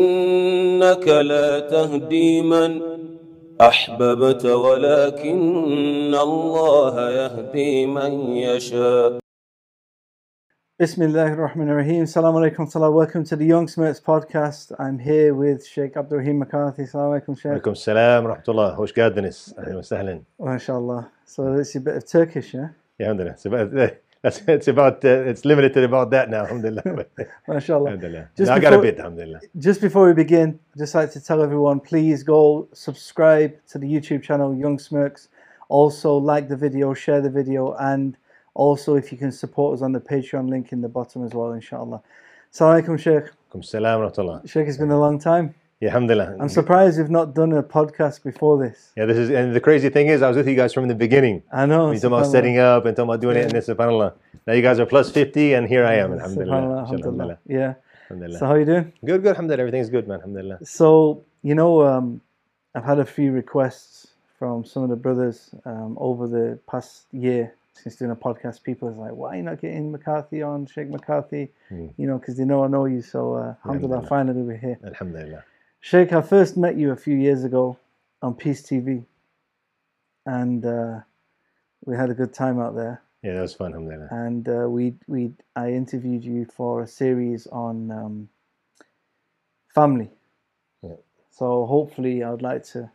إنك لا تهدي من أحببت ولكن الله يهدي من يشاء. بسم الله الرحمن الرحيم السلام عليكم صلى welcome to the young smarts podcast. I'm here with sheikh عبد الرحيم مكاثي السلام عليكم شيخ عليكم السلام ورحمه الله وش قادنس أهلا وسهلا ما شاء الله so it's a bit of turkish yeah? Yeah عندنا it's That's it's about uh, it's limited to about that now. Alhamdulillah. MashaAllah. Alhamdulillah. Just no, before, I got a bit. Alhamdulillah. Just before we begin, I'd just like to tell everyone, please go subscribe to the YouTube channel Young Smirks. Also, like the video, share the video, and also if you can support us on the Patreon link in the bottom as well, inshallah. Assalamu alaikum, Sheikh. Alaikum salam Sheikh, it's been a long time. Yeah, alhamdulillah. I'm surprised you've not done a podcast before this. Yeah, this is, and the crazy thing is, I was with you guys from the beginning. I know. We talking about setting up and talking about doing yeah. it, and this, subhanallah. Now you guys are plus 50, and here I am, alhamdulillah. Subhanallah, alhamdulillah. Yeah. Alhamdulillah. So, how you doing? Good, good, alhamdulillah. Everything's good, man, alhamdulillah. So, you know, um, I've had a few requests from some of the brothers um, over the past year since doing a podcast. People is like, why are you not getting McCarthy on, Sheikh McCarthy? Mm. You know, because they know I know you. So, uh, alhamdulillah, finally we're here. Alhamdulillah. Sheikh, I first met you a few years ago on Peace TV, and uh, we had a good time out there. Yeah, that was fun, alhamdulillah. And uh, we we I interviewed you for a series on um, family. Yeah. So hopefully, I would like to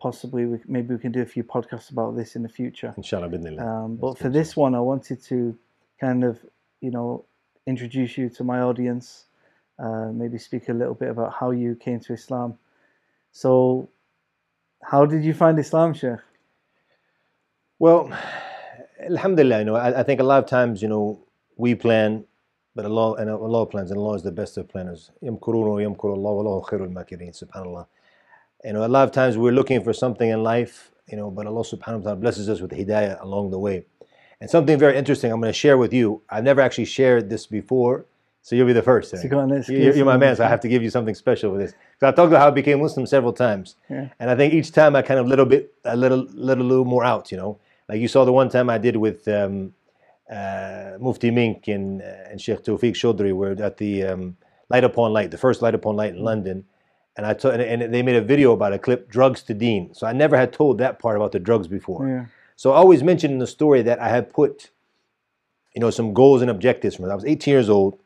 possibly we, maybe we can do a few podcasts about this in the future. Inshallah. Um, but for this one, I wanted to kind of you know introduce you to my audience uh, maybe speak a little bit about how you came to Islam. So, how did you find Islam, Sheikh? Well, Alhamdulillah, you know, I, I, think a lot of times, you know, we plan, but Allah and Allah plans, and Allah is the best of planners. Yamkurun khairul subhanAllah. You know, a lot of times we're looking for something in life, you know, but Allah subhanahu wa ta'ala blesses us with hidayah along the way. And something very interesting I'm going to share with you. I've never actually shared this before, so you'll be the first. So you got an You- exclusive You're, you're my man, so I have to give you something special with this. So I talked about how I became Muslim several times, Yeah. and I think each time I kind of little bit, a little, little, little more out. You know, like you saw the one time I did with um, uh, Mufti Menk and uh, and Sheikh Tawfique Chowdhury. We're at the um, Light Upon Light, the first Light Upon Light in London, and I told, and, and they made a video about a clip, drugs to Dean. So I never had told that part about the drugs before. Yeah. So I always mentioned in the story that I had put, you know, some goals and objectives from it. I was 18 years old,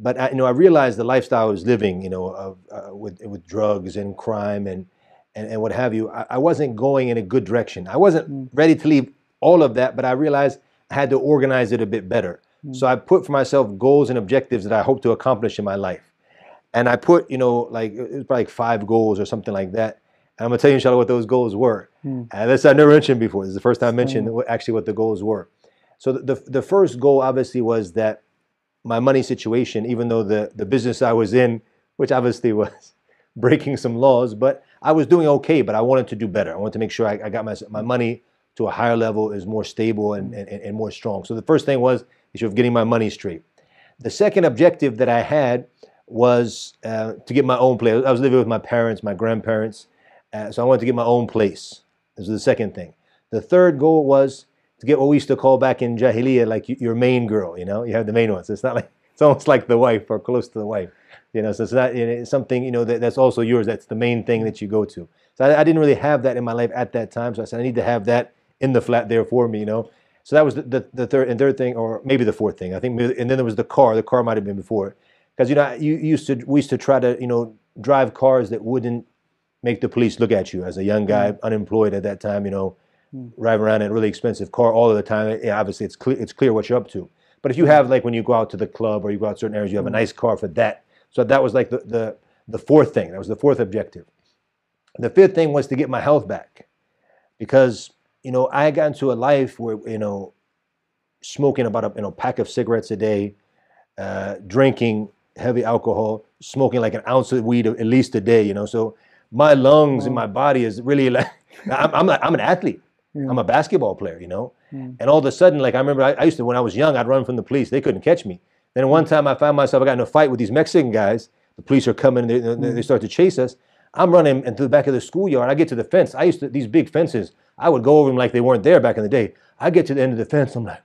but I, you know, I realized the lifestyle I was living, you know, of, uh, with with drugs and crime and and, and what have you. I, I wasn't going in a good direction. I wasn't mm. ready to leave all of that, but I realized I had to organize it a bit better. So mm. I put for myself goals and objectives that I hope to accomplish in my life. And I put, you know, like it was probably like five goals or something like that. And I'm gonna tell you, inshallah, what those goals were. And this I never mentioned before. This is the first time I mentioned what, actually what the goals were. So the, the the first goal obviously was that my money situation, even though the the business I was in, which obviously was breaking some laws, but I was doing okay. But I wanted to do better. I wanted to make sure I, I got my my money to a higher level, is more stable and, and, and more strong. So the first thing was issue of getting my money straight. The second objective that I had was uh, to get my own place. I was living with my parents, my grandparents, uh, so I wanted to get my own place. This was the second thing. The third goal was to get what we used to call back in Jahiliyyah, like your main girl. You know, you have the main ones. It's not like it's almost like the wife or close to the wife. You know, so it's not it's something you know that, that's also yours. That's the main thing that you go to. So I, I didn't really have that in my life at that time. So I said I need to have that in the flat there for me. You know, so that was the, the, the third and third thing, or maybe the fourth thing. I think, and then there was the car. The car might have been before, because you know you used to we used to try to you know drive cars that wouldn't make the police look at you as a young guy, mm-hmm. unemployed at that time. You know, driving around in a really expensive car all of the time. Yeah, obviously it's clear it's clear what you're up to. But if you have like when you go out to the club or you go out certain areas, you have a nice car for that. So that was like the the the fourth thing. That was the fourth objective. The fifth thing was to get my health back, because you know I got into a life where you know smoking about a you know pack of cigarettes a day, uh, drinking heavy alcohol, smoking like an ounce of weed at least a day. You know, so my lungs and my body is really like I'm I'm, like, I'm an athlete. I'm a basketball player. You know, mm. and all of a sudden, like I remember, I, I used to when I was young, I'd run from the police. They couldn't catch me. Then one mm. time, I found myself I got in a fight with these Mexican guys. The police are coming. They, they, they mm. start to chase us. I'm running into the back of the schoolyard. I get to the fence. I used to these big fences. I would go over them like they weren't there back in the day. I get to the end of the fence. I'm like,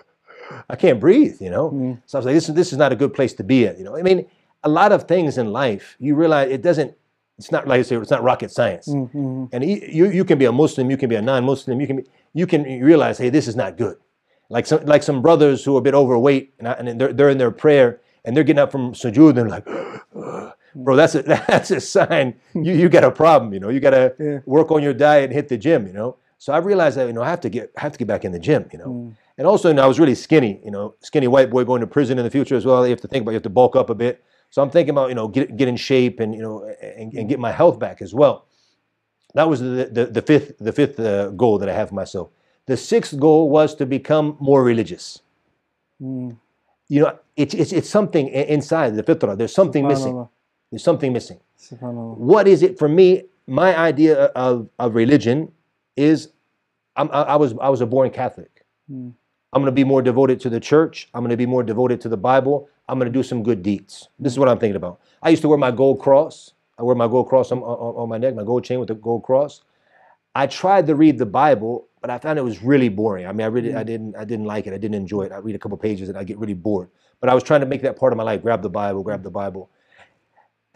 I can't breathe. You know. So I was like, this is this is not a good place to be in. You know. I mean, a lot of things in life, you realize it doesn't. It's not like I say, it's not rocket science. Mm-hmm. And he, you you can be a Muslim, you can be a non-Muslim, you can be, you can realize, hey, this is not good. Like some like some brothers who are a bit overweight and, I, and they're, they're in their prayer and they're getting up from sujood and they're like, bro, that's a that's a sign you you got a problem. You know, you got to Yeah. work on your diet and hit the gym. You know, so I realized that you know I have to get I have to get back in the gym. You know, Mm. and also you know, I was really skinny. You know, skinny white boy going to prison in the future as well. You have to think about you have to bulk up a bit. So I'm thinking about you know get get in shape and you know and, and get my health back as well. That was the the, the fifth the fifth uh, goal that I have for myself. The sixth goal was to become more religious. Mm. You know, it's it's, it's something inside the fitrah. There's something missing. There's something missing. What is it for me? My idea of, of religion is I'm, I, I was I was a born Catholic. Mm. I'm going to be more devoted to the church. I'm going to be more devoted to the Bible. I'm going to do some good deeds. This is what I'm thinking about. I used to wear my gold cross. I wear my gold cross on, on, on my neck, my gold chain with the gold cross. I tried to read the Bible, but I found it was really boring. I mean, I really, I mm. didn't, I didn't like it. I didn't enjoy it. I read a couple pages and I get really bored. But I was trying to make that part of my life. Grab the Bible, grab the Bible,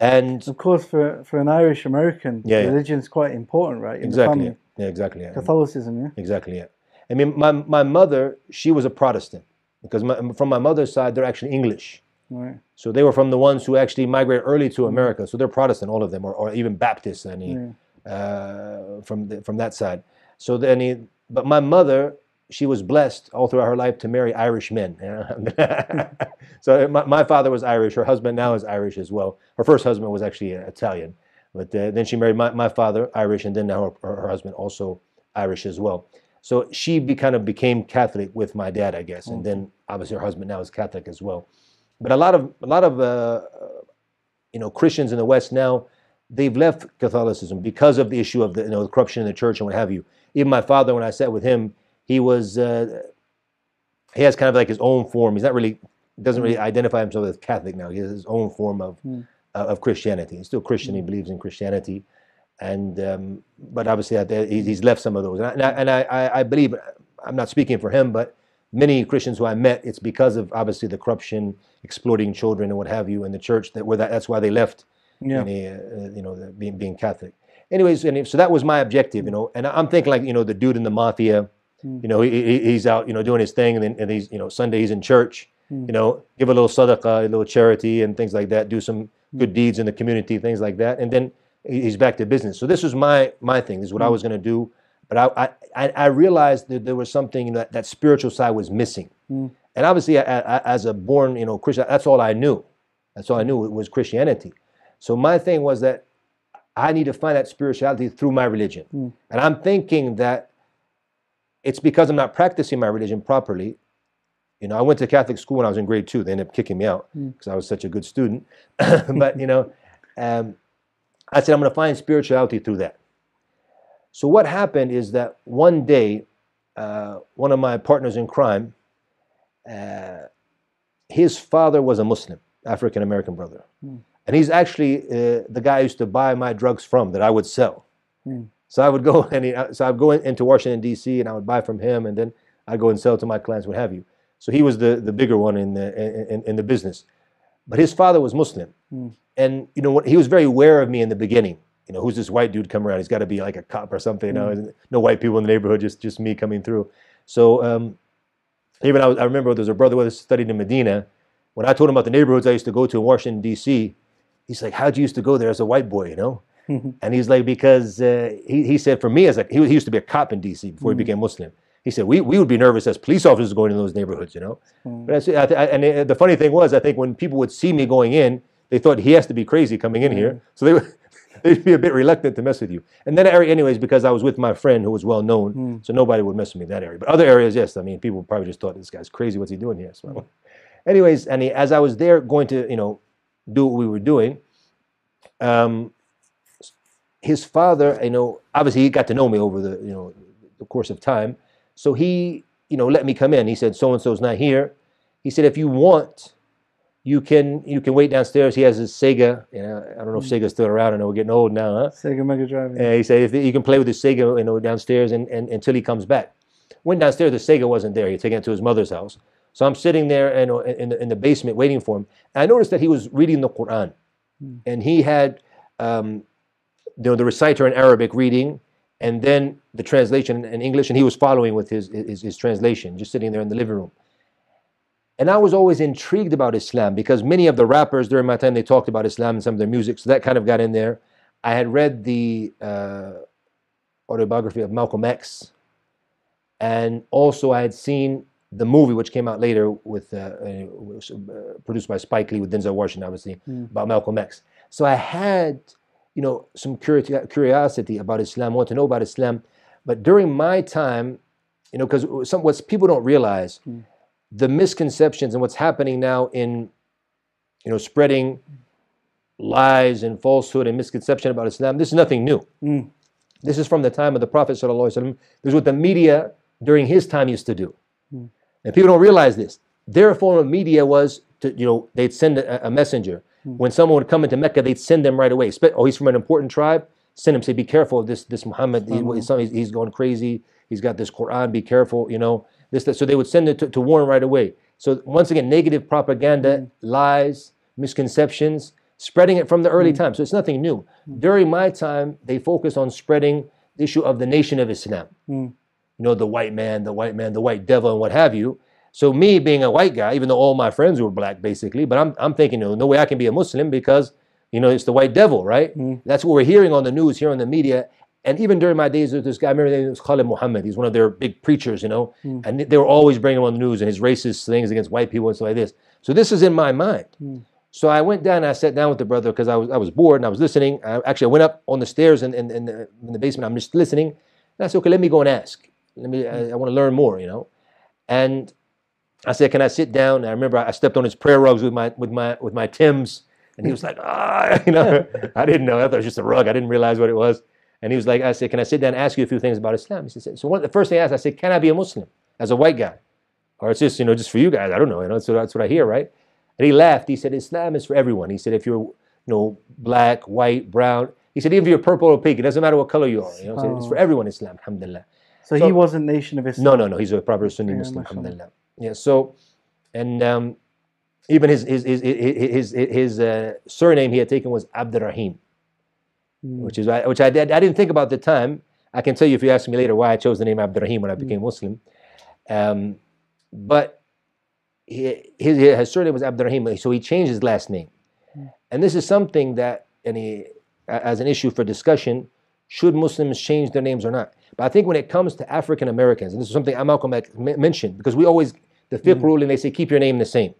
and Of course, for for an Irish American, Yeah, yeah. religion's quite important, right? In exactly, yeah. yeah, exactly, yeah. Catholicism, yeah. exactly, yeah. I mean, my my mother, she was a Protestant because my, from my mother's side, they're actually English. Right. So they were from the ones who actually migrated early to America. So they're Protestant, all of them, or, or even Baptists, I mean, uh, from the, from that side. So then, he, but my mother, she was blessed all throughout her life to marry Irish men. so my, my father was Irish. Her husband now is Irish as well. Her first husband was actually uh, Italian, but uh, then she married my, my father, Irish, and then now her, her husband also Irish as well. So she be, kind of became Catholic with my dad, I guess, and then obviously her husband now is Catholic as well. But a lot of a lot of uh, you know Christians in the West now they've left Catholicism because of the issue of the you know the corruption in the church and what have you. Even my father, when I sat with him, he was uh, he has kind of like his own form. He's not really doesn't really identify himself as Catholic now. He has his own form of Mm. uh, of Christianity. He's still Christian. He believes in Christianity, and um, but obviously uh, he's left some of those. And I, and I, and I, I- I believe I'm not speaking for him, but many Christians who I met, it's because of obviously the corruption, exploiting children and what have you in the church that where that, that's why they left Yeah. they, uh, you know, the, being being Catholic. Anyways, and if- so that was my objective, you know. And I'm thinking like, you know, the dude in the mafia, hmm. you know, he, he- he's out, you know, doing his thing, and then and he's, you know, Sunday he's in church, hmm. you know, give a little sadaqah, a little charity, and things like that. Do some hmm. good deeds in the community, things like that, and then he's back to business. So this was my my thing. This is what I was going to do. But I, I I realized that there was something that that spiritual side was missing. Mm. And obviously, I, I, as a born, you know, Christian, that's all I knew. That's all I knew it was Christianity. So my thing was that I need to find that spirituality through my religion. Mm. And I'm thinking that it's because I'm not practicing my religion properly. You know, I went to Catholic school when I was in grade two. They ended up kicking me out mm. because I was such a good student. but you know, um, I said I'm going to find spirituality through that. So what happened is that one day, uh, one of my partners in crime, uh, his father was a Muslim, African American brother, and he's actually uh, the guy I used to buy my drugs from that I would sell. So I would go and he, so I'd go in, into Washington D.C. and I would buy from him, and then I'd go and sell to my clients, what have you. So he was the, the bigger one in the in, in the business, but his father was Muslim, and you know what? He was very aware of me in the beginning. You know, who's this white dude coming around? He's got to be like a cop or something. You know, no white people in the neighborhood, just just me coming through. So um, even I, was, I remember there was a brother with us studied in Medina. When I told him about the neighborhoods I used to go to in Washington D.C., he's like, "How'd you used to go there as a white boy?" You know. And he's like, because uh, he, he said, for me, as like, he, he used to be a cop in D.C. before he became Muslim. He said, we, we would be nervous as police officers going in those neighborhoods, you know. But I I th- I- and uh, the funny thing was, I think when people would see me going in, they thought he has to be crazy coming in here. So they would, they'd be a bit reluctant to mess with you. And that area, anyways, because I was with my friend who was well known, so nobody would mess with me in that area. But other areas, yes, I mean, people probably just thought this guy's crazy. What's he doing here? So, anyways, and he, as I was there going to, you know, do what we were doing, um, his father, you know, obviously he got to know me over the, you know, the course of time. So he, you know, let me come in. He said, so and so's not here. He said, if you want, you can you can wait downstairs. He has his Sega. You know, I don't know if Sega's still around. I know we're getting old now, huh? Sega Mega Drive. yeah. And he said, if you can play with the Sega, you know, downstairs and, and until he comes back. Went downstairs, the Sega wasn't there. He taken it to his mother's house. So I'm sitting there in, in, the, in the basement waiting for him. And I noticed that he was reading the Quran. And he had um, you know, the reciter in Arabic reading, and then the translation in English, and he was following with his, his, his translation, just sitting there in the living room. And I was always intrigued about Islam because many of the rappers during my time they talked about Islam in some of their music, so that kind of got in there. I had read the uh, autobiography of Malcolm X, and also I had seen the movie which came out later with uh, uh, was, uh, produced by Spike Lee with Denzel Washington, obviously about Malcolm X. So I had you know some curiosity about Islam, want to know about Islam. But during my time, you know, because some what people don't realize, the misconceptions and what's happening now in you know spreading lies and falsehood and misconception about Islam. This is nothing new. Mm. This is from the time of the Prophet sallallahu alaihi wasallam. This is what the media during his time used to do. And people don't realize this. Their form of media was to, you know, they'd send a, a messenger. When someone would come into Mecca, they'd send them right away. Oh, he's from an important tribe. Send him. Say, be careful of this. This Muhammad. he- he's, he's going crazy. He's got this Quran. Be careful. You know this. That. So they would send it to, to warn right away. So once again, negative propaganda, mm. lies, misconceptions, spreading it from the early mm. time. So it's nothing new. Mm. During my time, they focused on spreading the issue of the nation of Islam you know, the white man, the white man, the white devil, and what have you. So me being a white guy, even though all my friends were black, basically, but I'm I'm thinking, no, no way I can be a Muslim because you know it's the white devil, right? That's what we're hearing on the news, here on the media. And even during my days with this guy, I remember his name was Khalid Muhammad. He's one of their big preachers, you know, and they were always bringing him on the news and his racist things against white people and stuff like this. So this is in my mind. So I went down and I sat down with the brother because I was I was bored and I was listening. I, actually, I went up on the stairs in, in, in, the, in the basement. I'm just listening. And I said, okay, let me go and ask. Let me. I, I want to learn more, you know. And I said, can I sit down? And I remember I stepped on his prayer rugs with my with my with my Tims, and he was like, ah, you know. I didn't know. I thought it was just a rug. I didn't realize what it was. And he was like, I said, can I sit down and ask you a few things about Islam? He said, so one, the first thing I asked, I said, can I be a Muslim as a white guy? Or it's just, you know, just for you guys. I don't know. You know, so that's what I hear, right? And he laughed. He said, Islam is for everyone. He said, if you're, you know, black, white, brown, he said, even if you're purple or pink, it doesn't matter what color you are. You know, it's for everyone, Islam, alhamdulillah. So, So- he wasn't Nation of Islam. No, no, no. He's a proper Sunni Yeah, Muslim, alhamdulillah. Yeah, so, and um, even his, his, his, his, his, his uh, surname he had taken was Abdurrahim, Hmm. which is, why, which I, did, I didn't think about the time. I can tell you if you ask me later why I chose the name Abdurrahim when I hmm. became Muslim. Um, but he, his, his surname was Abdurrahim, so he changed his last name. Hmm. And this is something that, any, as an issue for discussion, should Muslims change their names or not? But I think when it comes to African Americans, and this is something Malcolm mentioned, because we always, the fiqh ruling, they say keep your name the same.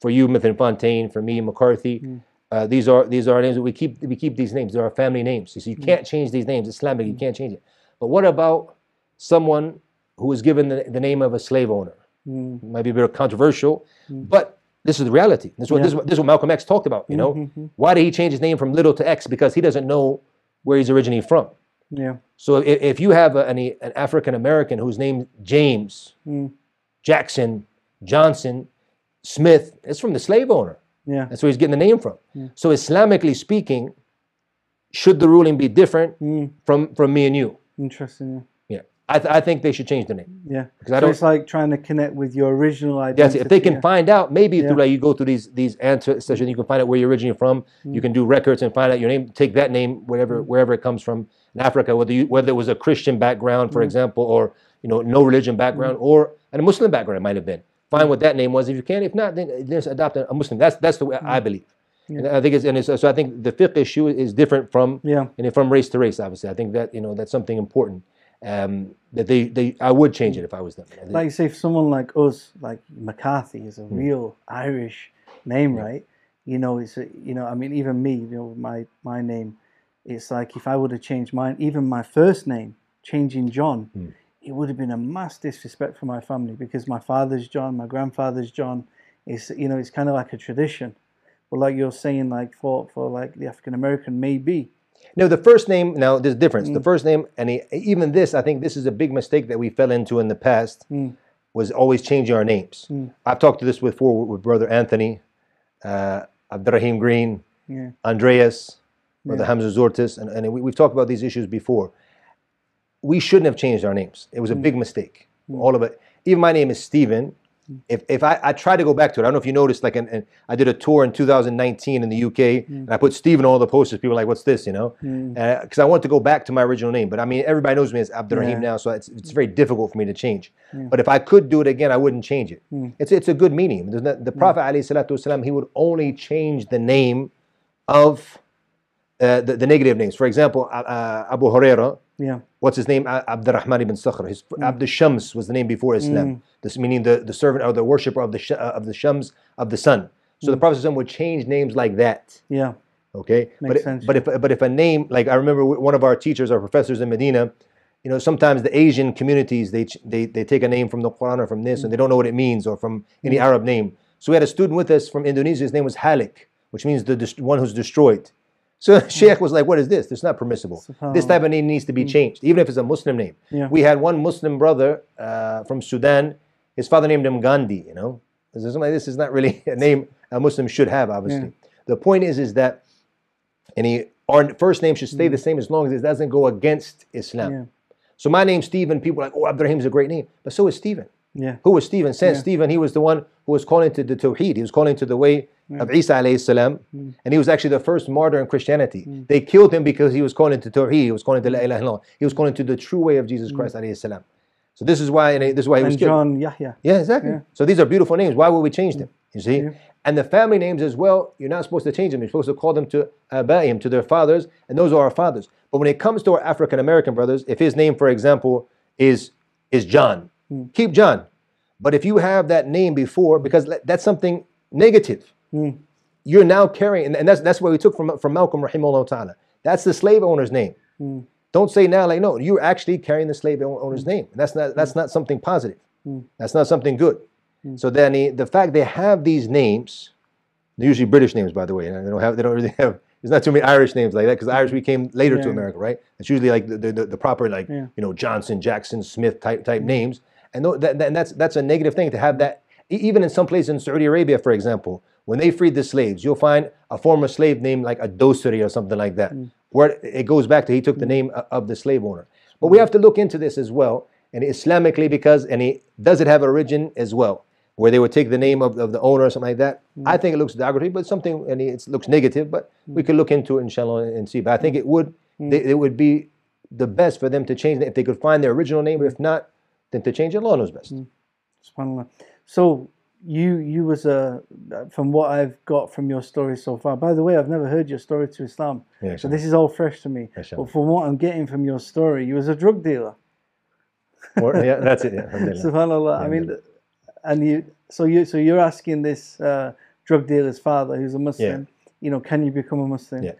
For you, Mithan Fontaine, for me, McCarthy. Uh, these are these are names that we keep we keep these names. They're our family names. So you mm. can't change these names. Islamic, you can't change it. But what about someone who was given the, the name of a slave owner? Mm. Might be a bit controversial, mm. but this is the reality. This is what, this, is what, this is what Malcolm X talked about. You know, mm-hmm, mm-hmm. why did he change his name from Little to X? Because he doesn't know where he's originally from. Yeah. So if, if you have a, any, an African American who's named James, Jackson, Johnson, Smith, it's from the slave owner. Yeah. That's where he's getting the name from. So Islamically speaking, should the ruling be different mm. from, from me and you? Interesting. Yeah. I, th- I think they should change the name. Yeah. yeah. Because I so don't- it's like trying to connect with your original identity. it. If they can yeah. find out, maybe Yeah. through like you go through these these answer sessions, you can find out where you're originally from. You mm. can do records and find out your name. Take that name, whatever mm. wherever it comes from in Africa, whether you whether it was a Christian background, for example, or you know no religion background, or and a Muslim background it might have been. Find what that name was if you can. If not, then just adopt a Muslim. That's that's the way I believe. And I think it's and it's, so. I think the fiqh issue is different from Yeah. and from race to race. Obviously, I think that you know that's something important. Um, that they, they I would change it if I was them. I Like say if someone like us, like McCarthy is a Hmm. real Irish name, right? You know, it's a, you know, I mean, even me, you know, my my name, it's like if I would have changed mine, even my first name, changing John, Hmm. It would have been a mass disrespect for my family because my father's John, my grandfather's John. It's you know, it's kind of like a tradition. But like you're saying, like for for like the African American, maybe. No, the first name. Now, there's a difference. Mm. The first name, and he, even this, I think this is a big mistake that we fell into in the past. Mm. Was always changing our names. I've talked to this before with, brother Anthony, uh, Abdurrahim Green, Yeah. Andreas, brother Hamza Tzortzis, and, and we, we've talked about these issues before. We shouldn't have changed our names. It was Mm. a big mistake. All of it. Even my name is Stephen. if, if I, I try to go back to it, I don't know if you noticed, like, in, in- I did a tour in 2019 in the UK, and I put Stephen on all the posters. People were like, what's this, you know? Because I want to go back to my original name. But I mean, everybody knows me as Abdurrahim Yeah. now, so it's, it's very difficult for me to change. But if I could do it again, I wouldn't change it. It's, it's a good meaning. Not- the Prophet, ﷺ, he would only change the name of uh, the, the negative names. For example, uh, uh, Abu Huraira, Yeah. what's his name? Abdurrahman ibn Sakhr. His mm. Abd Shams was the name before Islam. Mm. This meaning the, the servant or the worshipper of the sh- uh, of the Shams of the sun. So the mm. Prophet would change names like that. Yeah. Okay, but Makes it- sense, but if but if a name like I remember one of our teachers, our professors in Medina, you know, sometimes the Asian communities they they they take a name from the Quran or from this and they don't know what it means or from any Arab name. So we had a student with us from Indonesia. His name was Halik, which means the one who's destroyed. So Sheikh was like, "What is this? This is not permissible. This type of name needs to be changed, even if it's a Muslim name." Yeah. We had one Muslim brother uh, from Sudan. His father named him Gandhi. You know, this is like this is not really a name a Muslim should have. Obviously, the point is is that any our first name should stay the same as long as it doesn't go against Islam. Yeah. So my name's Stephen. People are like, oh, Abdurrahim is a great name, but so is Stephen. Yeah. Who was Stephen? Says Stephen, he was the one who was calling to the Tawheed. He was calling to the way of Isa alayhi salam, hmm. and he was actually the first martyr in Christianity. Hmm. They killed him because he was calling to Tawheed. He was calling to La ilaha illallah. He was calling to the true way of Jesus hmm. Christ alayhi salam. So this is why, this is why he was And killed. John Yahya. Yeah, exactly. So these are beautiful names. Why would we change them? You see? And the family names as well, you're not supposed to change them. You're supposed to call them to abaim, to their fathers, and those are our fathers. But when it comes to our African American brothers, if his name, for example, is is John, keep John. But if you have that name before, because that's something negative, Mm. you're now carrying, and- and that's that's what we took from from Malcolm Rahimahullah Ta'ala. That's the slave owner's name. Mm. Don't say now like no, you're actually carrying the slave owner's mm. name. That's not that's not something positive. That's not something good. So then the, the fact they have these names, they're usually British names by the way, and they don't have they don't really have. There's not too many Irish names like that because Irish we came later to America, right? It's usually like the, the, the proper like Yeah. you know Johnson, Jackson, Smith type type names, and that, that, and that's that's a negative thing to have that. Even in some places in Saudi Arabia, for example, when they freed the slaves, you'll find a former slave named like a dosari or something like that, mm. where it goes back to he took the mm. name of the slave owner. But we have to look into this as well, and Islamically because and he does it have origin as well, where they would take the name of, of the owner or something like that. Mm. I think it looks derogatory, but something and it looks negative. But we could look into it, inshallah, and see. But I think it would they, it would be the best for them to change it if they could find their original name. but If not, then to change it, Allah knows best. Subhanallah. So you you was a from what I've got from your story so far. By the way, I've never heard your story to Islam, Yeah, so this is all fresh to me. Mashallah. But from what I'm getting from your story, you was a drug dealer. Or, yeah, that's it. Yeah. Subhanallah. I mean, and you so you so you're asking this uh, drug dealer's father, who's a Muslim, you know, can you become a Muslim? Yeah.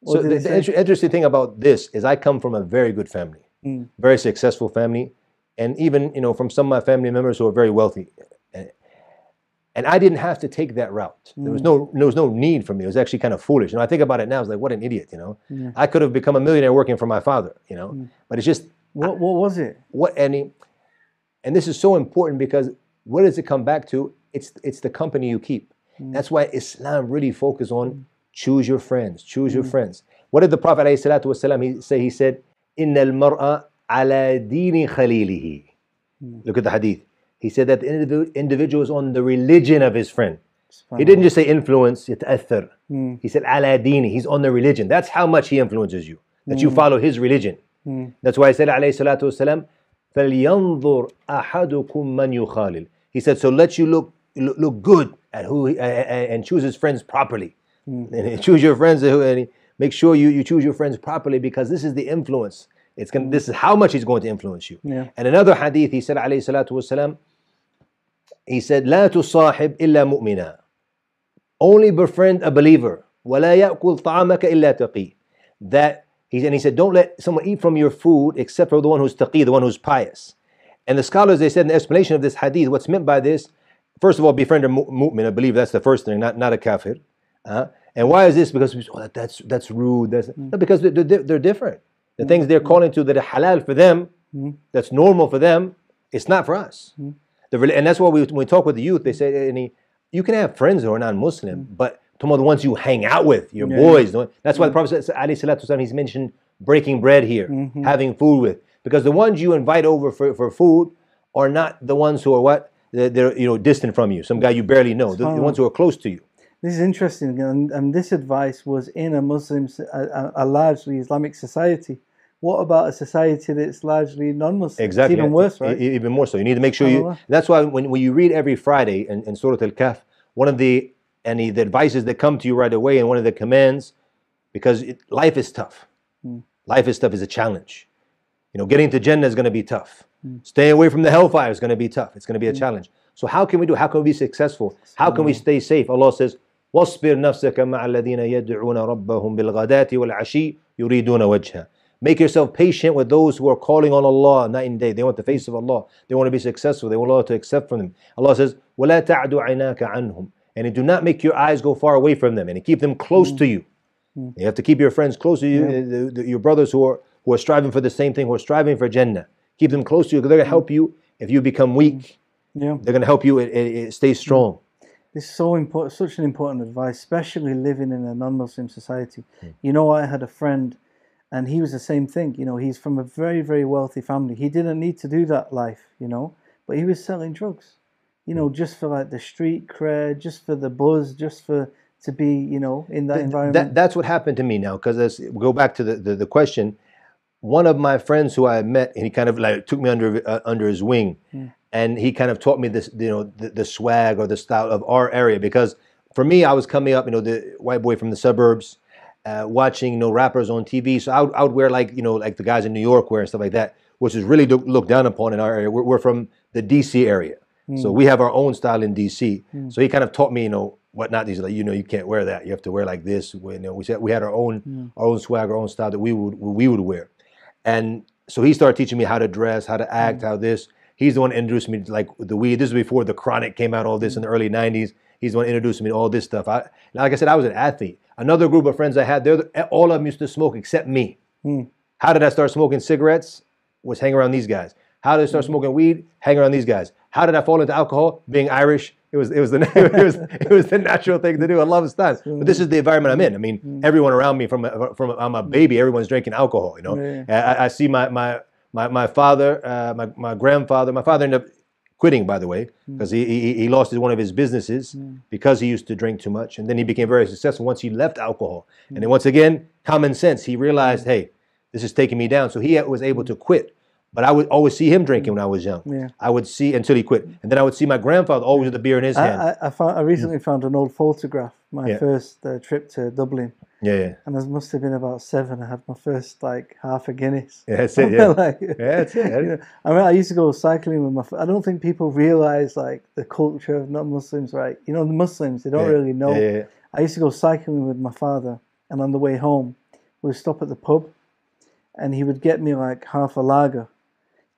What So the, the inter- interesting thing about this is I come from a very good family, Mm. very successful family, and even you know from some of my family members who are very wealthy. And, and I didn't have to take that route. There was no mm. there was no need for me. It was actually kind of foolish. You know, I think about it now. I was like, what an idiot. You know, I could have become a millionaire working for my father. You know, mm. but it's just What what was it? what any and this is so important because what does it come back to it's it's the company you keep mm. that's why islam really focus on choose your friends choose your friends what did the prophet ﷺ, he say he said inna al-mar'a ala dini khalilihi look at the hadith he said that the individu- individual is on the religion of his friend he didn't just say influence يتأثر. he said ala dini he's on the religion that's how much he influences you that you follow his religion that's why he said عليه الصلاة والسلام فلينظر أحدكم من يخالل he said so let you look look, look good at who he- a- a- and choose his friends properly and choose your friends who- and make sure you, you choose your friends properly because this is the influence it's going this is how much he's going to influence you Yeah. and another hadith he said عليه الصلاة والسلام he said لا تصاحب إلا مؤمنا only befriend a believer ولا يأكل طعامك إلا تقي that he, and he said don't let someone eat from your food except for the one who's taqi the one who's pious and the scholars they said in the explanation of this hadith what's meant by this first of all befriend a mu- mu'min I believe that's the first thing not, not a kafir uh, and why is this because we say, oh, that- that's that's rude that's no, because they're, they're, they're different the things they're calling to that are halal for them that's normal for them it's not for us the, and that's why we, when we talk with the youth, they say, any, you can have friends who are non-Muslim, mm-hmm. but talking about the ones you hang out with, your Yeah, boys. one- That's why the mm-hmm. Prophet said, alayhi salatu he's mentioned breaking bread here, mm-hmm. having food with. Because the ones you invite over for, for food are not the ones who are what? that they're you know distant from you, some guy you barely know, the, the ones who are close to you. This is interesting, and, and this advice was in a Muslim, a, a largely Islamic society what about a society that's largely non-Muslim? Exactly. It's even worse, right? Even more so. You need to make sure you. That's why when, when you read every Friday in, in Surah Al-Kahf, one of the any the, advices that come to you right away, and one of the commands, because it, life is tough. Mm. Life is tough is a challenge. You know, getting to Jannah is going to be tough. Mm. Staying away from the hellfire is going to be tough. It's going to be a mm. challenge. So how can we do? How can we be successful? How can we stay safe? Allah says, "Wasbir nafsaka ma'a alladhina yad'una rabbahum bil ghadati wal 'ashi yuriduna wajha." Make yourself patient with those who are calling on Allah night and day. They want the face of Allah. They want to be successful. They want Allah to accept from them. Allah says, وَلَا تَعْدُ عَيْنَاكَ عَنْهُمْ And do not make your eyes go far away from them and keep them close to you. You have to keep your friends close to you, the- the- your brothers who are who are striving for the same thing, who are striving for Jannah. Keep them close to you because they're going to help you if you become weak. yeah. They're going to help you uh, uh, stay strong. This is so important, such an important advice, especially living in a non-Muslim society. Hmm. You know, I had a friend, and he was the same thing. You know, he's from a very, very wealthy family. He didn't need to do that life, you know, but he was selling drugs. You know, just for like the street cred, just for the buzz, just for to be, you know, in that environment. That, that's what happened to me now. Because go back to the, the, the question. One of my friends who I met, and he kind of like took me under uh, under his wing, and he kind of taught me this, you know, the, the swag or the style of our area. Because for me, I was coming up, you know, the white boy from the suburbs, uh, watching you know rappers on TV. So I would, I would wear like you know like the guys in New York wear and stuff like that, which is really look- looked down upon in our area. We're, we're from the DC area, so hmm. we have our own style in DC. Hmm. So he kind of taught me, you know, what not. He's like, you know, you can't wear that. You have to wear like this. We, you know, we said we had our own hmm. our own swag, our own style that we would we would wear, and so he started teaching me how to dress, how to act, how this. He's the one that introduced me to like the weed. This is before the chronic came out, all this in the early '90s. He's the one introducing me to all this stuff. I, like I said, I was an athlete. Another group of friends I had, they're the, all of them used to smoke except me. Hmm. How did I start smoking cigarettes? Was hanging around these guys. How did I start hmm. smoking weed? Hanging around these guys. How did I fall into alcohol? Being Irish. It was it was the it was it was the natural thing to do. I love time. Hmm. But this is the environment I'm in. I mean, everyone around me from a- from a, I'm a baby. Everyone's drinking alcohol. You know, Yeah. I, I see my my my my father, uh, my my grandfather. My father ended up quitting, by the way, hmm. because he, he he lost his, one of his businesses hmm. because he used to drink too much, and then he became very successful once he left alcohol. And then hmm. once again, common sense. He realized, hey, this is taking me down. So he was able to quit. But I would always see him drinking when I was young. Yeah. I would see until he quit, and then I would see my grandfather always with a beer in his hand. I, I, I, found, I recently found an old photograph, my Yeah. first uh, trip to Dublin, yeah, yeah, and I must have been about seven. I had my first like half a Guinness. yeah. That's it. Yeah, like, yeah that's it. you know, I mean, I used to go cycling with my. I don't think people realize like the culture of non-Muslims, right? You know, the Muslims they don't Yeah, really know. yeah, yeah. I used to go cycling with my father, and on the way home, we'd stop at the pub, and he would get me like half a lager,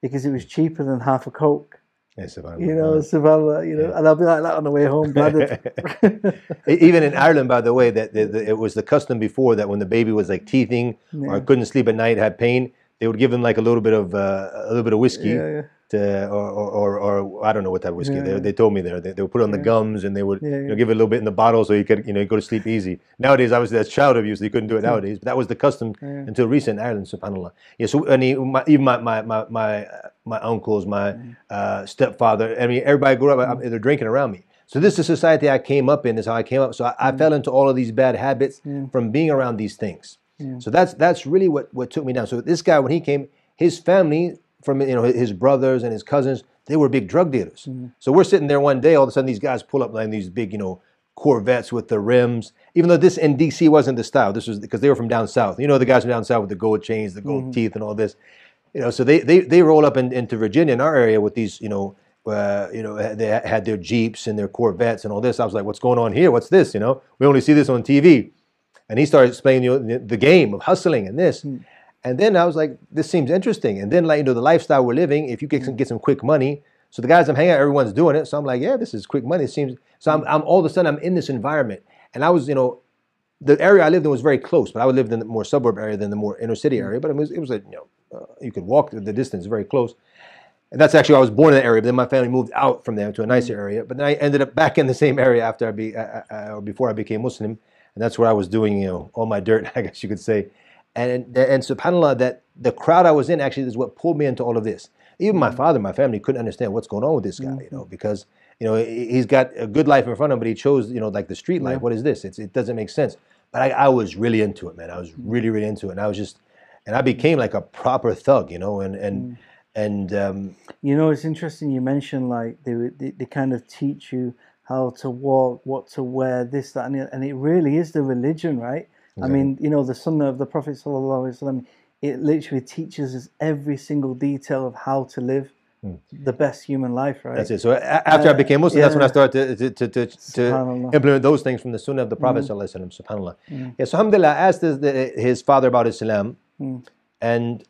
because it was cheaper than half a coke. Yeah. You know, Savannah. You know, and I'll be like that on the way home. Even in Ireland, by the way, that the, the, it was the custom before that when the baby was like teething or couldn't sleep at night, had pain, they would give him like a little bit of uh, a little bit of whiskey, Yeah, yeah. To or, or, or, I don't know what type of whiskey. Yeah. They, they told me there. They, they would put it on the gums and they would Yeah, you know, give it a little bit in the bottle so you could you know go to sleep easy. Nowadays, obviously that's child abuse. You couldn't do it nowadays, but that was the custom until recent Ireland. Subhanallah. Yeah. So and he, my, even my my my my, uh, my uncles, my Mm. uh, stepfather. I mean, everybody grew up. I- They're drinking around me. So this is the society I came up in. Is how I came up. So I, I Mm. fell into all of these bad habits from being around these things. So that's that's really what what took me down. So this guy, when he came, his family from you know his brothers and his cousins, they were big drug dealers. Mm-hmm. So we're sitting there one day, all of a sudden these guys pull up like these big you know Corvettes with the rims. Even though this in DC wasn't the style, this was because they were from down south. You know the guys from down south with the gold chains, the gold mm-hmm. teeth, and all this. You know, so they they they roll up in, into Virginia in our area with these you know. Uh, you know, they had their Jeeps and their Corvettes and all this. I was like, "What's going on here? What's this?" You know, we only see this on TV. And he started explaining you know, the, the game of hustling and this. Mm. And then I was like, this seems interesting. And then like you know the lifestyle we're living, if you get some, get some quick money. So the guys I'm hanging out, everyone's doing it. So I'm like, yeah, this is quick money. It seems. So I'm, I'm all of a sudden I'm in this environment, and I was you know, the area I lived in was very close, but I lived in the more suburb area than the more inner city area. But it was it was a you know uh, you could walk the distance very close. And that's actually I was born in that area. But then my family moved out from there to a nicer area. But then I ended up back in the same area after I be uh, uh, or before I became Muslim, and that's where I was doing you know all my dirt, I guess you could say. And and Subhanallah, that the crowd I was in actually is what pulled me into all of this Even my mm. father, my family couldn't understand what's going on with this guy, you know, mm-hmm. because you know he- he's got a good life in front of him, but he chose you know like the street life. What is this? It's, it doesn't make sense. But I, I was really into it, man. I was mm. really really into it, and I was just, and I became like a proper thug, you know, and and mm. and um, You know, it's interesting you mentioned like they, would- they, they kind of teach you how to walk, what to wear, this, that, and the, and it really is the religion, right? I mean, you know, the Sunnah of the Prophet Sallallahu Alaihi Wasallam, it literally teaches us every single detail of how to live the best human life, right? Hmm. That's it. So after I Uh, became Muslim, that's when I started to, to, to, to, implement those things from the Sunnah of the Prophet Sallallahu Alaihi Wasallam. Subhanallah. Yeah, so Alhamdulillah, I asked his, the, his father about Islam, and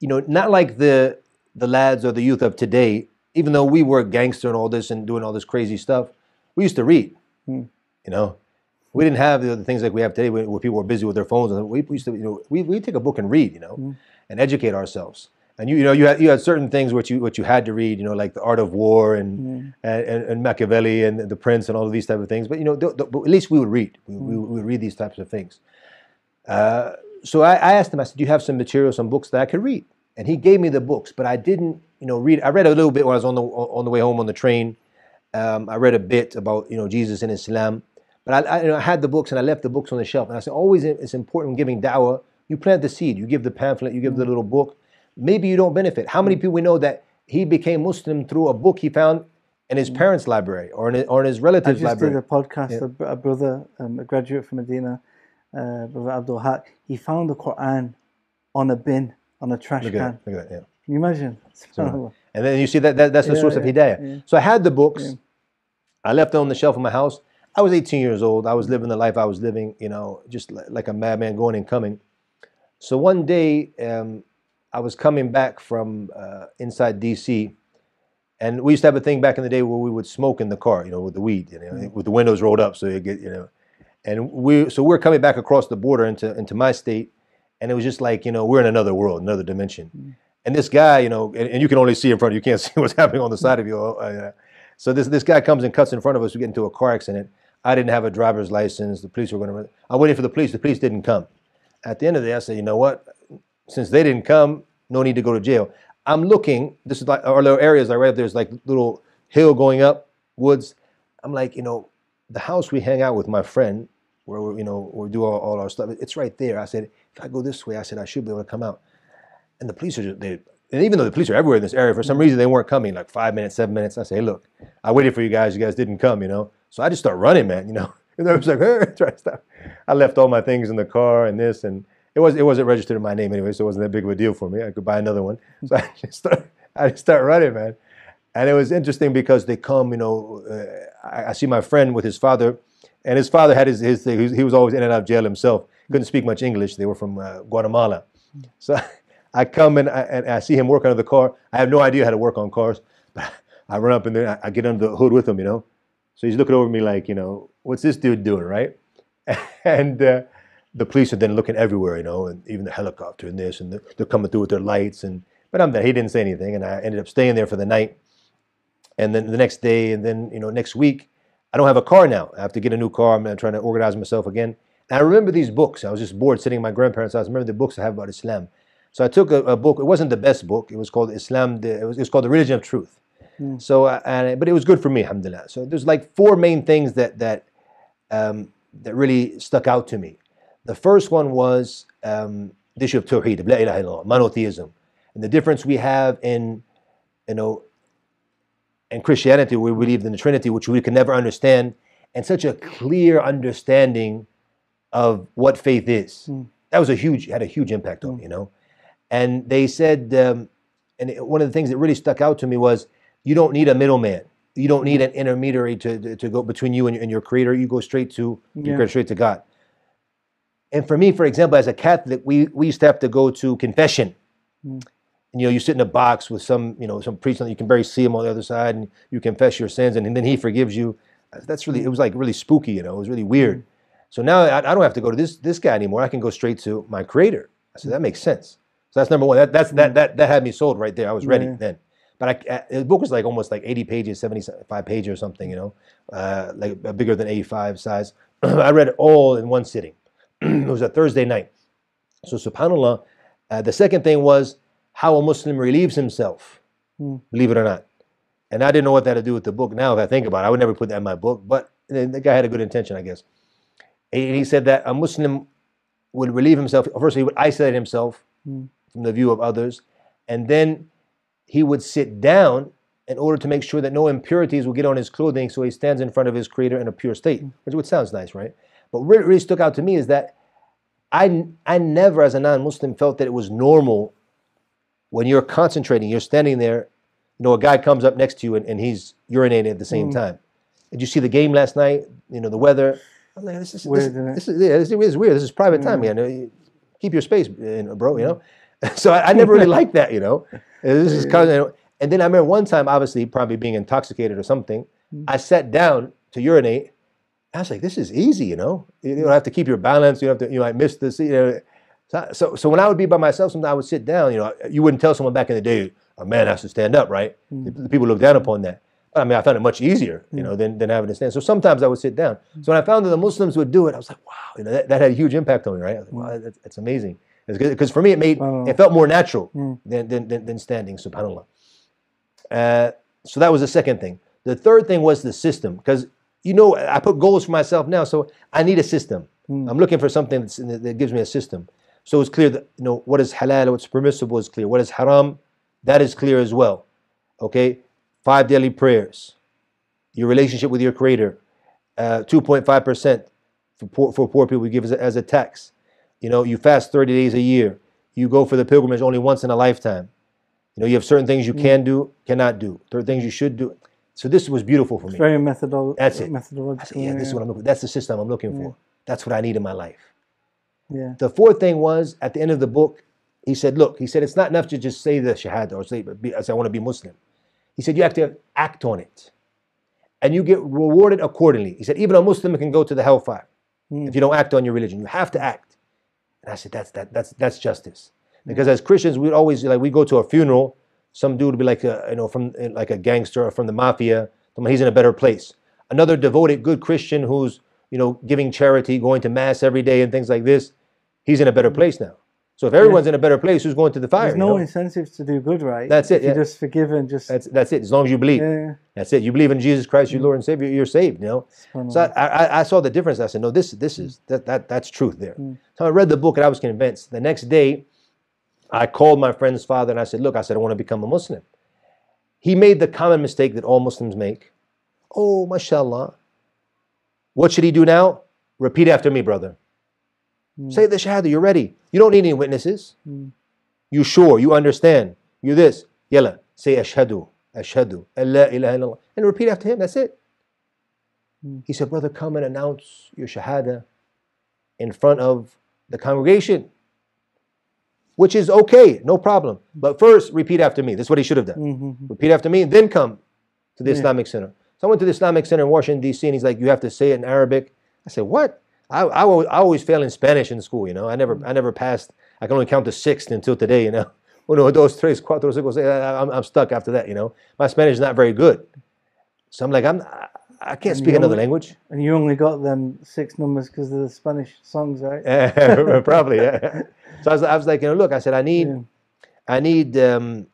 you know, not like the the lads or the youth of today. Even though we were gangster and all this and doing all this crazy stuff, we used to read. You know, we didn't have the, things like we have today, where, where people were busy with their phones. And we, we used to, you know, we we take a book and read. You know, and educate ourselves. And you, you know, you had you had certain things which you what you had to read. You know, like the Art of War and and, and, and Machiavelli and the Prince and all of these type of things. But you know, th- th- but at least we would read. We, we, we would read these types of things. Uh, so I, I asked him. I said, "Do you have some material, some books that I could read?" And he gave me the books, but I didn't, you know, read. I read a little bit when I was on the on the way home on the train. Um, I read a bit about you know Jesus and Islam, but I, I, I had the books and I left the books on the shelf. And I said, always it's important when giving dawah. You plant the seed. You give the pamphlet. You give the little book. Maybe you don't benefit. How many people we know that he became Muslim through a book he found in his parents' library or in his, or in his I relatives' just library? did a podcast. A, a brother, um, a graduate from Medina, uh, brother Abdul Haq, he found the Quran on a bin, on a trash Look can. at that. Look at that. Yeah. Can you imagine? Subhanallah. And then you see that, that that's the Yeah, source of yeah, hidayah. yeah. So I had the books. I left them on the shelf of my house. I was 18 years old. I was living the life I was living, you know, just like a madman going and coming. So one day, um, I was coming back from uh, inside DC, and we used to have a thing back in the day where we would smoke in the car, you know, with the weed, you know, with the windows rolled up, so you get, you know, and we so we're coming back across the border into into my state, and it was just like you know we're in another world, another dimension. And this guy, you know, and, and you can only see in front of you, you can't see what's happening on the side of you. Uh, so this this guy comes and cuts in front of us. We get into a car accident. I didn't have a driver's license. The police were going to. I waited for the police. The police didn't come. At the end of the day, I said, you know what? Since they didn't come, no need to go to jail. I'm looking. This is like our little areas. right up there's like little hill going up, woods. I'm like, you know, the house we hang out with my friend, where we, you know we do all, all our stuff. It's right there. I said, if I go this way, I said I should be able to come out. And the police are just they. And even though the police are everywhere in this area, for some mm-hmm. reason they weren't coming. Like five minutes, seven minutes. I say, hey, look, I waited for you guys. You guys didn't come, you know. So I just start running, man. You know. And I was like, hey, try to stop. I left all my things in the car and this, and it was it wasn't registered in my name anyway, so it wasn't that big of a deal for me. I could buy another one. So I just start, I just start running, man. And it was interesting because they come, you know, uh, I, I see my friend with his father, and his father had his, his thing. He was, always in and out of jail himself. Couldn't speak much English. They were from uh, Guatemala. So I come and I, and I see him work under the car. I have no idea how to work on cars, but I run up and then I, I get under the hood with him, you know. So he's looking over me like, you know, what's this dude doing, right? And uh, the police are then looking everywhere, you know, and even the helicopter and this, and they're, coming through with their lights. And but I'm there. He didn't say anything, and I ended up staying there for the night. And then the next day, and then you know, next week, I don't have a car now. I have to get a new car. I'm trying to organize myself again. And I remember these books. I was just bored sitting in my grandparents' house. I remember the books I have about Islam. So I took a, a book. It wasn't the best book. It was called Islam. The, it, was, it was called The Religion of Truth. So, uh, and, but it was good for me, alhamdulillah. So there's like four main things that that um, that really stuck out to me. The first one was um, the issue of tawheed, la ilaha illallah, monotheism, and the difference we have in, you know, in Christianity, we believe in the Trinity, which we can never understand, and such a clear understanding of what faith is. That was a huge, had a huge impact on me, you know. And they said, um, and it- one of the things that really stuck out to me was, you don't need a middleman. You don't need an intermediary to, to, go between you and your, and your creator. You go straight to you go straight to God. And for me, for example, as a Catholic, we, we used to have to go to confession. Mm. And, you know, you sit in a box with some, you know, some priest, and you can barely see him on the other side, and you confess your sins, and, and then he forgives you. That's really, it was like really spooky, you know, it was really weird. Mm. So now I, I don't have to go to this this guy anymore. I can go straight to my creator. I said mm. that makes sense. So that's number one. That that's that that that had me sold right there. I was ready Yeah. then. But I, the book was like almost like 80 pages, 75 pages or something, you know, uh, like uh, bigger than A5 size. I read it all in one sitting. it was a Thursday night. So subhanallah, uh, the second thing was how a Muslim relieves himself Mm. believe it or not. And I didn't know what that had to do with the book. Now, if I think about it, I would never put that in my book. But the, the guy had a good intention, I guess. And he said that a Muslim would relieve himself. First, he would isolate himself Mm. from the view of others, and then he would sit down in order to make sure that no impurities would get on his clothing. So he stands in front of his Creator in a pure state, which, which sounds nice, right? But what really stuck out to me is that I, I never, as a non-Muslim, felt that it was normal when you're concentrating, you're standing there, you know, a guy comes up next to you and, and he's urinating at the same Mm. time. Did you see the game last night? You know, the weather. I'm like, this is Weird, this, this is yeah, this is weird. This is private time, Mm. man. Keep your space, bro. You know. So I, I never really liked that, you know. This is kind of, and then I remember one time, obviously, probably being intoxicated or something. Mm. I sat down to urinate. I was like, this is easy, you know. You don't have to keep your balance. You don't have to, you know, I missed this. You know. So, so, so when I would be by myself, sometimes I would sit down. You know, you wouldn't tell someone back in the day, a man has to stand up, right? Mm-hmm. The, the people look down upon that. But I mean, I found it much easier, you know, mm-hmm. than, than having to stand. So sometimes I would sit down. So when I found that the Muslims would do it, I was like, wow, you know, that, that had a huge impact on me, right? I was like, wow, that's, that's amazing. Because for me, it made it felt more natural Mm. than, than, than, than standing, subhanAllah. Uh, so that was the second thing. The third thing was the system, because you know I put goals for myself now, so I need a system. Mm. I'm looking for something that's, that gives me a system. So it's clear that you know what is halal, what's permissible is clear. What is haram, that is clear as well. Okay, five daily prayers, your relationship with your Creator, uh, 2.5 percent for poor, for poor people we give as a, as a tax. You know, you fast 30 days a year. You go for the pilgrimage only once in a lifetime. You know, you have certain things you can do, cannot do. Certain things you should do. So this was beautiful for me. It's very methodol- That's it. methodological. Yeah, this is what I'm looking. for. That's the system I'm looking for. That's what I need in my life. yeah. The fourth thing was at the end of the book, he said, "Look, he said it's not enough to just say the shahada or say, be, say I want to be Muslim. He said you have to act on it, and you get rewarded accordingly. He said even a Muslim can go to the hellfire Mm. if you don't act on your religion. You have to act. And I said that's that that's that's justice. Because as Christians, we'd always like we go to a funeral, some dude would be like a you know from uh, like a gangster or from the mafia. He's in a better place. Another devoted, good Christian who's you know giving charity, going to mass every day, and things like this. He's in a better place now. So if everyone's in a better place, who's going to the fire? There's you no know? incentive to do good, right? That's it, yeah. just forgiven, just That's that's it. As long as you believe, yeah. that's it. You believe in Jesus Christ, your Lord and Savior, you're saved. You know. So I, I, I saw the difference. I said, no, this this is that, that that's truth there. Mm. So I read the book and I was convinced. The next day, I called my friend's father and I said, look, I said I want to become a Muslim. He made the common mistake that all Muslims make. Oh, mashallah. What should he do now? Repeat after me, brother. Mm. Say the shahada. You're ready. You don't need any witnesses. Mm. You sure? You understand? You this? Yalla. Say ashhadu. Ashhadu. an la ilaha illallah. And repeat after him. That's it. Mm. He said, Brother, come and announce your shahada in front of the congregation. Which is okay, no problem. But first, repeat after me. That's what he should have done. Mhm. Repeat after me, and then come to the Yeah. Islamic Center. So I went to the Islamic Center in Washington, D.C., and he's like, You have to say it in Arabic. I said, What? I, I, always, I always fail in Spanish in school, you know. I never I never passed. I can only count to sixth until today, you know. Uno, dos, tres, cuatro, cinco, seis. I'm, I'm stuck after that, you know. My Spanish is not very good. So I'm like, I'm, I- I can't And speak another only- language. And you only got them six numbers because of the Spanish songs, right? Probably, yeah. So I was, I was like, you know, look, I said, I need, Yeah. I need, um,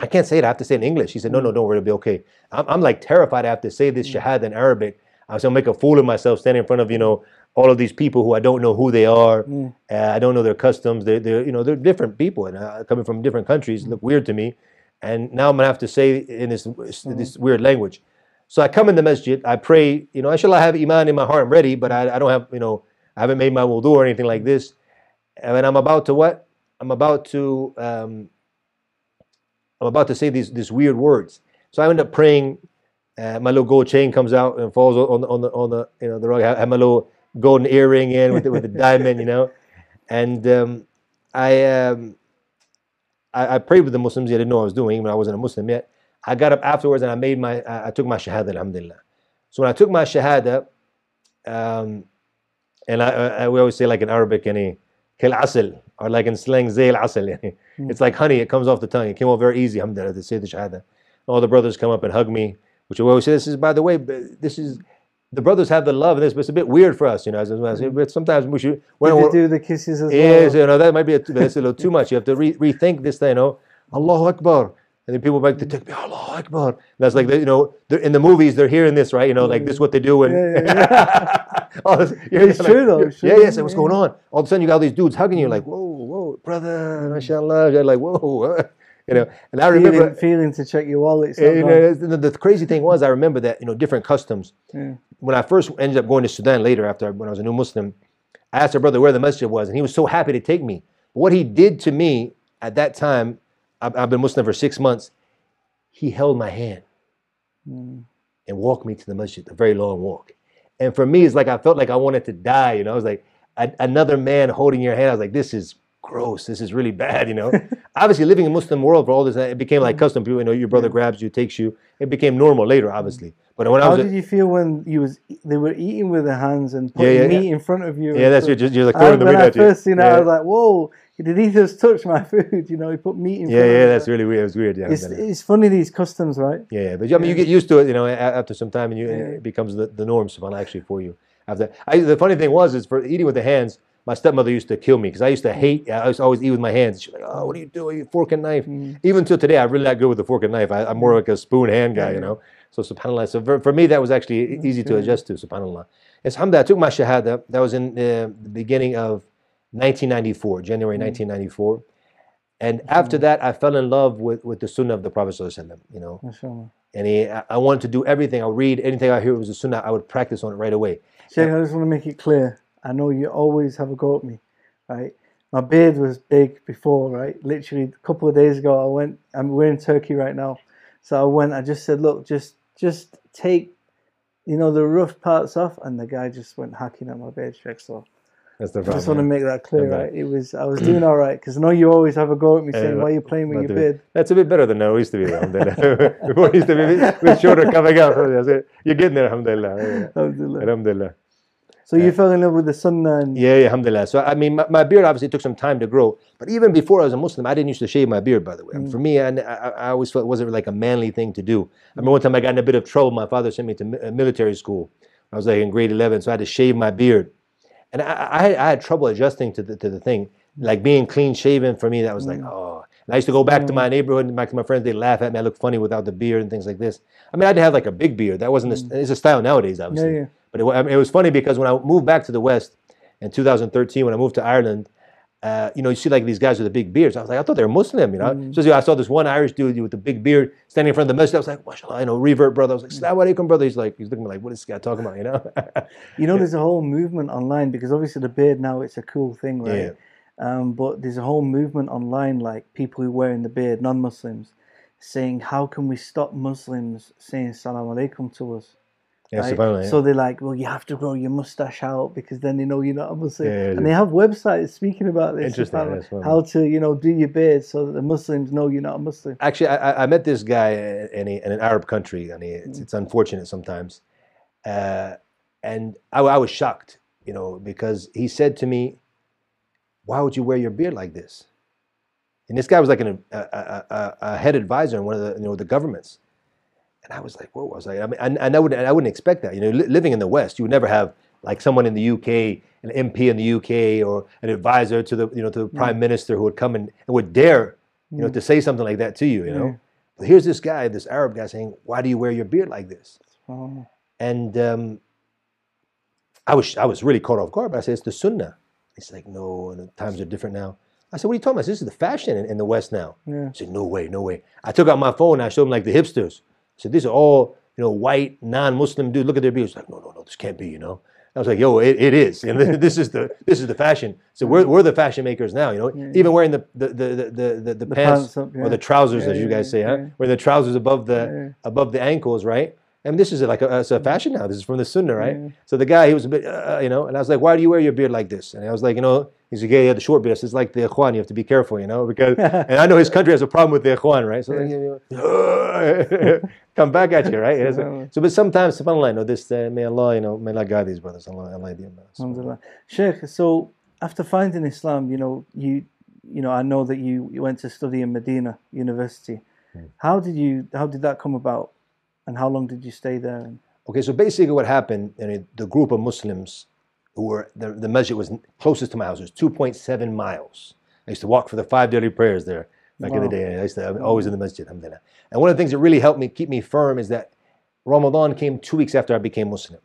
I can't say it. I have to say it in English. He said, no, no, don't worry, it'll be okay. I'm, I'm like terrified. I have to say this shahada in Arabic. I was gonna make a fool of myself standing in front of, you know, all of these people who I don't know who they are. Mm. Uh, I don't know their customs. They're, they're, you know, they're different people and uh, coming from different countries. Look weird to me. And now I'm gonna have to say in this this weird language. So I come in the masjid. I pray. You know, I I have iman in my heart. I'm ready, but I, I don't have, you know, I haven't made my wudu or anything like this. And I'm about to what? I'm about to um, I'm about to say these these weird words. So I end up praying. Uh, my little gold chain comes out and falls on the on the on the you know the rug. I have my little golden earring in with the, with the diamond, you know, and um, I, um, I I prayed with the Muslims. I didn't know what I was doing, but I wasn't a Muslim yet. I got up afterwards and I made my I, I took my shahada, alhamdulillah. So when I took my shahada, um, and I, I we always say like in Arabic, any kal asal, or like in slang, zay al asal. It's like honey, it comes off the tongue. It came out very easy, alhamdulillah, to say the shahada. All the brothers come up and hug me, which we always say, this is, by the way, this is, the brothers have the love in this, but it's a bit weird for us, you know. As, as, mm-hmm. but sometimes we should, when, do the kisses as Yes, well? you know, that might be a, that's a little too much. You have to re- rethink this thing, you know. Allahu Akbar. And then people like to take me, Allah Akbar. That's like, they, you know, in the movies, they're hearing this, right? You know, like this is mm-hmm. what they do. And Yeah, yeah, all this, you're It's like- true though, it's Yeah, true, yeah. So what's going on? All of a sudden, you got all these dudes hugging you, like, mm-hmm. whoa, whoa, brother, mashallah. You're like, whoa, you know. And I remember, feeling, feeling to check your wallet. you know, the, the crazy thing was, I remember that you know different customs. Yeah. When I first ended up going to Sudan later, after when I was a new Muslim, I asked our brother where the masjid was, and he was so happy to take me. What he did to me at that time, I've, I've been Muslim for six months. He held my hand Mm. and walked me to the masjid, a very long walk. And for me, it's like I felt like I wanted to die. You know, I was like another man holding your hand. I was like, this is gross. This is really bad. You know, obviously living in Muslim world for all this, uh, it became like mm-hmm. custom. People, you know, your brother grabs you, takes you. It became normal later, mm-hmm. obviously. But when I How was, a- did you feel when you was they were eating with their hands and Yeah, putting yeah, meat in front of you? yeah, that's you're just you're like I, throwing the when meat I at you. first seen it. I was like, "Whoa! Did he just touch my food?" You know, he put meat in. yeah, yeah, that's really weird. It was weird. Yeah, It's, it's funny these customs, right? yeah. But I mean, you get used to it, you know, after some time, and you and Yeah. it becomes the, the norm, subhanAllah, actually for you. After I, the funny thing was, is for eating with the hands. My stepmother used to kill me because I used to hate. I used to always eat with my hands. She's like, "Oh, what are you doing? You fork and knife." Mm. Even till today, I'm really not good with the fork and knife. I, I'm more mm. like a spoon hand guy, you know. So subhanallah. So for, for me, that was actually e- easy to adjust to. Subhanallah. It's alhamdulillah. I took my shahada. That was in uh, the beginning of 1994, January mm. 1994. And mm-hmm. after that, I fell in love with, with the sunnah of the Prophet sallallahu alaihi wasallam. You know, and he, I I wanted to do everything. I would read anything I hear was a sunnah. I would practice on it right away. Sheikh, I just want to make it clear. I know you always have a go at me, right? My beard was big before, right? Literally a couple of days ago, I went. I'm we're in Turkey right now, so I went. I just said, look, just just take, you know, the rough parts off, and the guy just went hacking at my beard, Sheikh. So That's the I just want to make that clear, right? It was I was doing all right because I know you always have a go at me, saying, why are you playing with your beard? That's a bit better than it used to be. Alhamdulillah. Before used to be bit shorter coming up. You're getting there, alhamdulillah. Alhamdulillah. Alhamdulillah. So you fell in love with the sunnah and Yeah, yeah, alhamdulillah. So, I mean, my, my beard obviously took some time to grow. But even before I was a Muslim, I didn't used to shave my beard, by the way. Mm. For me, I, I, I always felt it wasn't like a manly thing to do. I remember one time I got in a bit of trouble. My father sent me to uh, military school. I was like in grade 11, so I had to shave my beard. And I, I, had, I had trouble adjusting to the, to the thing. Like being clean shaven for me, that was Mm. like, oh. And I used to go back to my neighborhood and back to my friends. They laugh at me. I look funny without the beard and things like this. I mean, I didn't have like a big beard. That wasn't, a, it's a style nowadays, obviously. Mm. yeah. But it, it was funny because when I moved back to the West in 2013, when I moved to Ireland, uh, you know, you see like these guys with the big beards. I was like, I thought they were Muslim, you know. Mm. So I saw this one Irish dude with the big beard standing in front of the masjid. I was like, mashallah, you know, revert brother. I was like, Assalamu alaikum, brother. He's like, he's looking like, what is this guy talking about, you know? You know, there's a whole movement online because obviously the beard now it's a cool thing, right? Yeah. Um, but there's a whole movement online, like people who wearing the beard, non-Muslims, saying how can we stop Muslims saying "Salam alaikum" to us? Yeah, right? yeah. So they're like, well, you have to grow your mustache out because then they know you're not a Muslim. Yeah, yeah, and they have websites speaking about this, Interesting, about that's funny. how to, you know, do your beard so that the Muslims know you're not a Muslim. Actually, I, I- I met this guy in, a, in an Arab country, and he, Mm. it's, it's unfortunate sometimes. Uh, and I, I was shocked, you know, because he said to me, "Why would you wear your beard like this?" And this guy was like an, a, a, a, a head advisor in one of the you know the governments. And I was like, "Whoa!" I was like, I mean, and, and I would I wouldn't expect that. You know, li- living in the West, you would never have like someone in the UK, an MP in the UK, or an advisor to the you know to the mm. prime minister who would come and, and would dare you know mm. to say something like that to you. You know. Yeah. But here's this guy, this Arab guy, saying, "Why do you wear your beard like this?" Oh, And um, I was I was really caught off guard. But I said, "It's the Sunnah." He's like, "No, and the times are different now." I said, "What are you talking about? This is the fashion in, in the West now." yeah. He said, "No way, no way." I took out my phone and I showed him like the hipsters. Said, "These are all you know, white non-Muslim dudes. Look at their beards." Like, "No, no, no, this can't be." You know. I was like, "Yo, it, it is. And this is the this is the fashion." So we're, we're the fashion makers now. You know, even wearing the the the the, the, the, pants, pants up, or the trousers, Yeah, as you yeah, guys say, huh? yeah. Wearing the trousers above the Yeah. above the ankles, right? And this is like a, a fashion now. This is from the Sunnah, right? Yeah. So the guy, he was a bit, uh, you know, and I was like, why do you wear your beard like this? And I was like, you know, he's like, yeah, have the short beard. It's like the Ikhwan, you have to be careful, you know, because, and I know his country has a problem with the Ikhwan, right? So like, you know, come back at you, right? Yeah, So, but sometimes, subhanAllah, you know, this, uh, may Allah, you know, may Allah guide these brothers. Allah, Allah. Alhamdulillah. Sheikh, so after finding Islam, you know, you you know, I know that you, you went to study in Medina University. Hmm. How did you how did that come about? And how long did you stay there? Okay, so basically what happened, you know, the group of Muslims who were, the, the masjid was closest to my house. It was 2.7 miles. I used to walk for the five daily prayers there. back in the day. I used to, I'm always in the masjid, alhamdulillah. And one of the things that really helped me keep me firm is that Ramadan came two weeks after I became Muslim.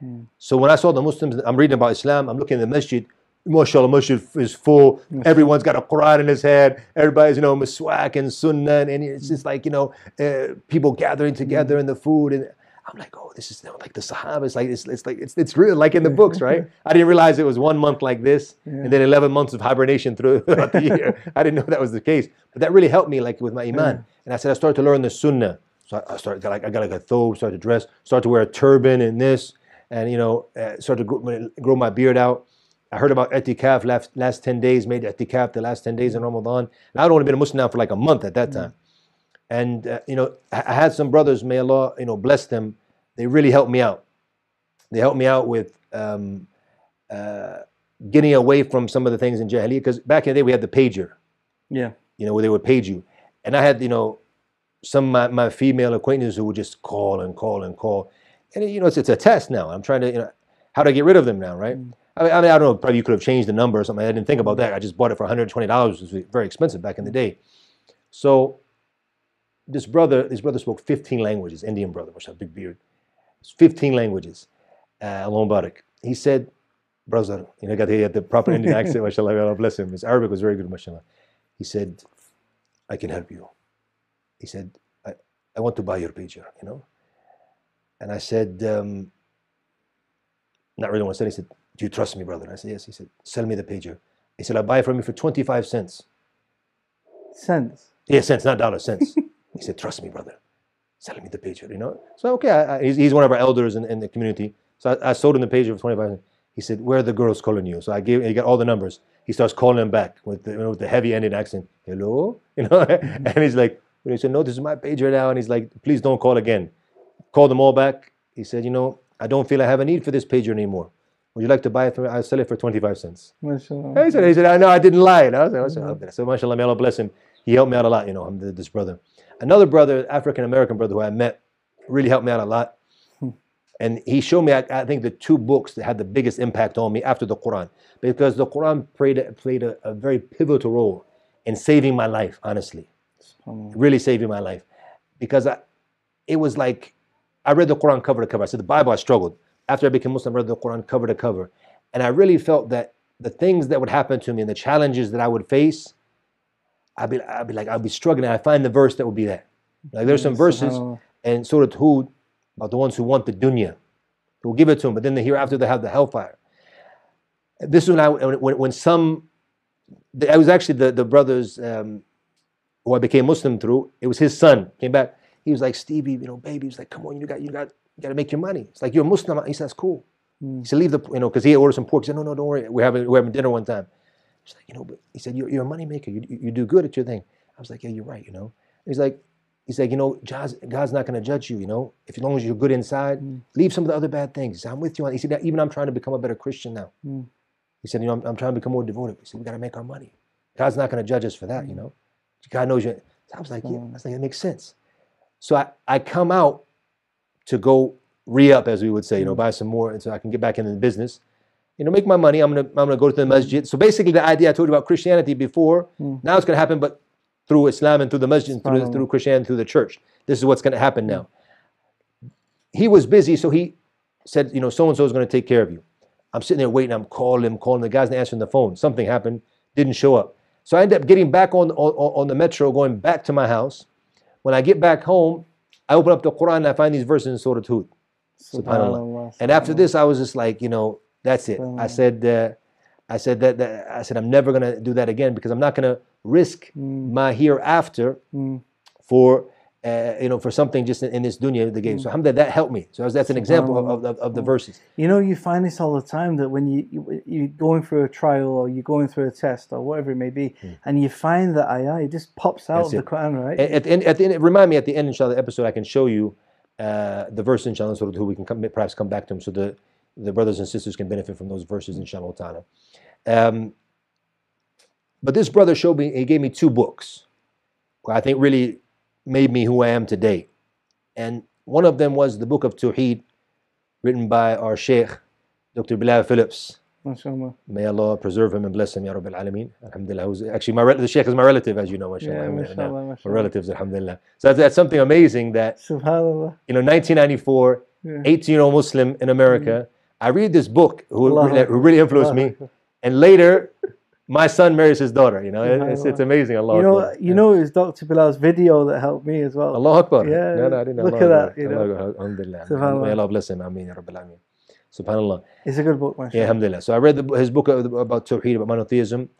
Hmm. So when I saw the Muslims, I'm reading about Islam, I'm looking at the masjid, mashallah, masjid is full. Everyone's got a Quran in his head. Everybody's, you know, miswak and sunnah. And it's just like, you know, uh, people gathering together in the food. And I'm like, oh, this is you know, like the Sahaba. It's like, it's, it's like, it's, it's real, like in the books, right? I didn't realize it was one month like this and then 11 months of hibernation throughout the year. I didn't know that was the case. But that really helped me, like with my iman. And I said, I started to learn the sunnah. So I, I started, like, I got like a thobe, started to dress, started to wear a turban and this, and, you know, uh, started to grow, grow my beard out. I heard about etikaf last, last 10 days, made etikaf the last 10 days in Ramadan. And I'd only been a Muslim now for like a month at that time. And, uh, you know, I had some brothers, may Allah, you know, bless them. They really helped me out. They helped me out with um, uh, getting away from some of the things in Jahiliyyah. Because back in the day, we had the pager, Yeah. you know, where they would page you. And I had, you know, some of my, my female acquaintances who would just call and call and call. And, you know, it's, it's a test now. I'm trying to, you know, how do I get rid of them now, right? Mean, I mean, I don't know, probably you could have changed the number or something. I didn't think about that. I just bought it for $120, which was very expensive back in the day. So this brother, this brother spoke 15 languages, Indian brother, which had a big beard. 15 languages, uh, Alon Barak. He said, brother, you know, got he had the proper Indian accent, mashallah, Allah bless him. His Arabic was very good, mashallah. He said, I can help you. He said, I, I want to buy your pager, you know? And I said, um, not really what I said. He said, do you trust me, brother? And I said, yes. He said, sell me the pager. He said, I'll buy it from you for 25 cents. Cents. Yeah, cents, not dollars, cents. he said, trust me, brother. Sell me the pager, you know? So, okay, I, I, he's, he's one of our elders in, in the community. So I, I sold him the pager for 25 cents. He said, where are the girls calling you? So I gave, he got all the numbers. He starts calling them back with the, you know, with the heavy Indian accent. Hello? You know? Mm-hmm. and he's like, and he said, no, this is my pager now. And he's like, please don't call again. Called them all back. He said, you know, I don't feel I have a need for this pager anymore. Would you like to buy it from me? I'll sell it for 25 cents. He said, he said, I know I didn't lie. And I was like, mm-hmm. "Alhamdulillah." so mashallah, may Allah bless him. He helped me out a lot, you know, this brother. Another brother, African American brother who I met, really helped me out a lot. Hmm. And he showed me, I, I think, the two books that had the biggest impact on me after the Quran. Because the Quran played, a- played a, a very pivotal role in saving my life, honestly. Really saving my life. Because I, it was like, I read the Quran cover to cover. I said, the Bible, I struggled. After I became Muslim, I read the Quran cover to cover. And I really felt that the things that would happen to me and the challenges that I would face, I'd be, I'd be like, I'd be struggling. I find the verse that would be that. Like there's some verses SubhanAllah. and Surah Hud about the ones who want the dunya. who will give it to them, but then the hereafter they have the hellfire. This is when I when, when some I was actually the the brothers um, who I became Muslim through. It was his son came back. He was like Stevie, you know, baby. He was like, come on, you got you got you got to make your money. It's like you're a Muslim. He said, that's cool. Hmm. He said, leave the you know because he ordered some pork. He said, no, no, don't worry. We're having we're having dinner one time. He's like, you know, but he said, you're, you're a money maker. You, you you do good at your thing. I was like, yeah, you're right. You know. He's like, he's like, you know, God's, God's not going to judge you. You know, if as long as you're good inside, hmm. leave some of the other bad things. Said, I'm with you on. He said, even I'm trying to become a better Christian now. Mm. He said, you know, I'm, I'm trying to become more devoted. He said, we got to make our money. God's not going to judge us for that. You hmm. know, God knows you. So I was like, yeah, I was like, it makes sense. So I, I come out to go re-up, as we would say, you know, mm-hmm. buy some more, and so I can get back into the business. You know, make my money. I'm gonna I'm gonna go to the masjid. So basically, the idea I told you about Christianity before, mm. now it's gonna happen, but through Islam and through the masjid, through, through Christianity, through the church. This is what's gonna happen now. He was busy, so he said, you know, so and so is gonna take care of you. I'm sitting there waiting. I'm calling him, calling the guy's not answering the phone. Something happened, didn't show up. So I end up getting back on, on, on the metro, going back to my house. When I get back home, I open up the Quran and I find these verses in Surah Hud. Subhanallah. And after this, I was just like, you know, that's it. I said, uh, I said that, that I said I'm never gonna do that again because I'm not gonna risk my hereafter Mm. for uh, you know for something just in, in this dunya the game. So alhamdulillah, that helped me. So that's- that's an example of, of, of the verses. You know, you find this all the time that when you, you you're going through a trial or you're going through a test or whatever it may be, and you find that ayah, it just pops out. That's of it. the Quran, right? At, at the end, at the end, remind me at the end, inshallah, the episode, I can show you uh, the verse, inshallah, so who we can come, perhaps come back to them so the, the brothers and sisters can benefit from those verses, inshallah ta'ala. Um, but this brother showed me, he gave me two books, I think really made me who I am today. And one of them was the book of Tawheed, written by our Sheikh, Dr. Bilal Phillips. MashaAllah. May Allah preserve him and bless him, Ya Rabbil Alameen. Alhamdulillah. Who's actually, my, the Sheikh is my relative, as you know, mashallah. Yeah, Alhamdulillah. mashallah, We're relatives, Alhamdulillah. So that's, that's something amazing that, Subhanallah. you know, 1994, Yeah. 18 year old Muslim in America, mm. I read this book who, really, who really influenced me. And later, my son marries his daughter. You know, It- it's, it's amazing. Allah You know, Akbar. you know, it was Dr. Bilal's video that helped me as well. Allah Akbar. Yeah, No, no, I didn't look Allah at that, Akbar. you know. Allah. Alhamdulillah. Subhanallah. May Allah bless him. Ameen. Rabbil Alameen. Subhanallah. It's a good book, Yeah, mashallah. alhamdulillah. So I read the, his book about Tawheed, about monotheism,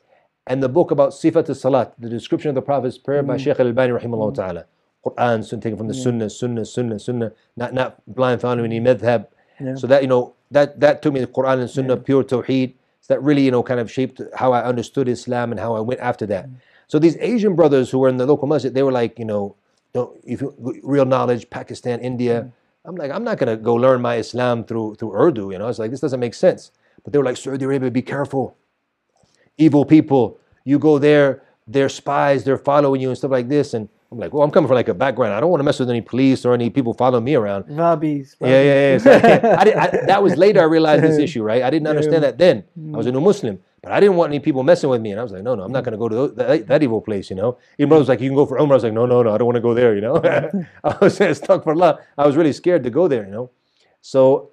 and the book about Sifat al-Salat, the description of the Prophet's prayer by mm. Shaykh al-Albani rahimahullah mm. ta'ala. Quran, sun- taken from the Sunnah, Sunnah, Sunnah, Sunnah, not, not blind following any madhab. Yeah. So that, you know, that, that took me the Quran and Sunnah, pure Tawheed. That really, you know, kind of shaped how I understood Islam and how I went after that. So these Asian brothers who were in the local masjid, they were like, you know, don't, if you, real knowledge, Pakistan, India. Mm. I'm like, I'm not gonna go learn my Islam through through Urdu, you know. It's like this doesn't make sense. But they were like, Saudi Arabia, be careful. Evil people, you go there, they're spies, they're following you and stuff like this. And I'm like, well, I'm coming from like a background. I don't want to mess with any police or any people following me around. Vabis. Yeah, yeah, yeah. So I I didn't- I- that was later I realized this issue, right? I didn't understand that then. I was a new Muslim, but I didn't want any people messing with me. And I was like, no, no, I'm not going to go to those, that, that evil place, you know? Even was like, you can go for Umrah. I was like, no, no, no, I don't want to go there, you know? I was stuck for Allah. I was really scared to go there, you know? So,